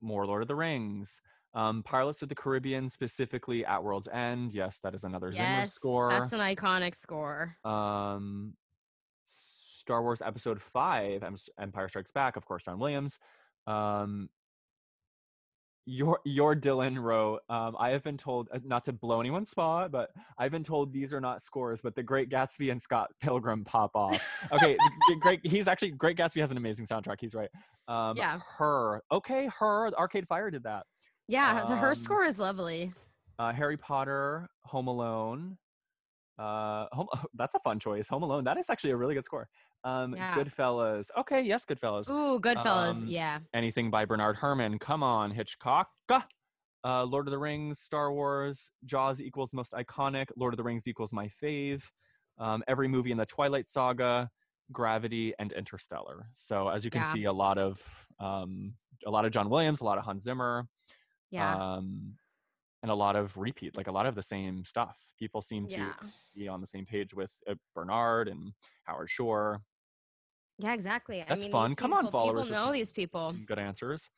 more Lord of the Rings. Um, Pirates of the Caribbean, specifically at World's End. Yes, that is another Zimmer yes score. that's an iconic score um, Star Wars Episode Five, Empire Strikes Back, of course, John Williams. Um, your your Dylan wrote. Um, I have been told uh, not to blow anyone's spot, but I've been told these are not scores, but The Great Gatsby and Scott Pilgrim pop off. Okay, Great. He's actually Great Gatsby has an amazing soundtrack. He's right. Um, Yeah. Her. Okay, her. Arcade Fire did that. Yeah the her Um, score is lovely Uh, Harry Potter, Home Alone. Uh, Home, <laughs> that's a fun choice. Home Alone. That is actually a really good score. Um, Yeah. Goodfellas. Okay, yes, Goodfellas. ooh goodfellas um, yeah Anything by Bernard Herrmann. Come on, Hitchcock. Uh, Lord of the Rings, Star Wars, Jaws equals most iconic. Lord of the Rings equals my fave. Um, every movie in the Twilight Saga, Gravity, and Interstellar. So as you can Yeah. see, a lot of um, a lot of John Williams, a lot of Hans Zimmer. Yeah Um, and a lot of repeat, like a lot of the same stuff. People seem to Yeah. be on the same page with uh, Bernard and Howard Shore. Yeah, exactly. I That's mean, fun. Come on, people, followers People know these people. Good answers.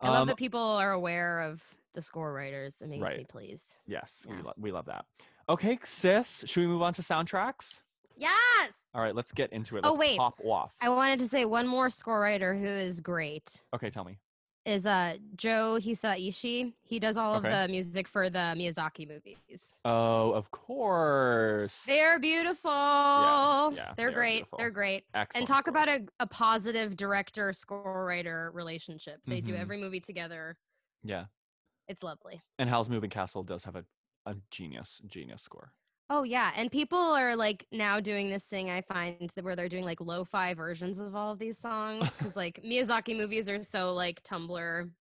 I love Um, that people are aware of the score writers. It makes me pleased. Yes, we, Yeah. lo- we love that. Okay, sis, should we move on to soundtracks? Yes. All right, let's get into it. Oh, Let's wait. pop off. I wanted to say one more score writer who is great Okay, tell me. Is uh Joe Hisaishi. He does all Okay. of the music for the Miyazaki movies. Oh, of course. They're beautiful. yeah, they're they great. beautiful. They're great. excellent. and talk about a, a positive director score writer relationship. They do Mhm. every movie together. Yeah, It's lovely. and Howl's Moving Castle does have a, a genius, genius score. Oh yeah, and people are like now doing this thing I find that where they're doing like lo-fi versions of all of these songs <laughs> because like Miyazaki movies are so like Tumblr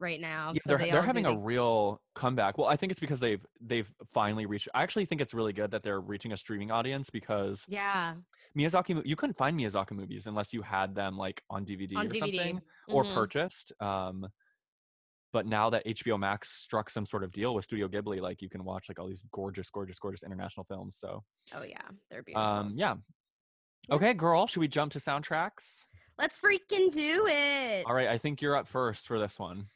right now. Yeah, so they're they they're having a real comeback. Well, I think it's because they've they've finally reached. I actually think it's really good that they're reaching a streaming audience because yeah Miyazaki you couldn't find Miyazaki movies unless you had them like on DVD on or DVD something or Mhm. purchased. Um, but now that HBO Max struck some sort of deal with Studio Ghibli, like you can watch like all these gorgeous, gorgeous, gorgeous international films. So, Oh yeah, they're beautiful. um, yeah. Yeah. Okay, girl, should we jump to soundtracks? Let's freaking do it. All right, I think you're up first for this one.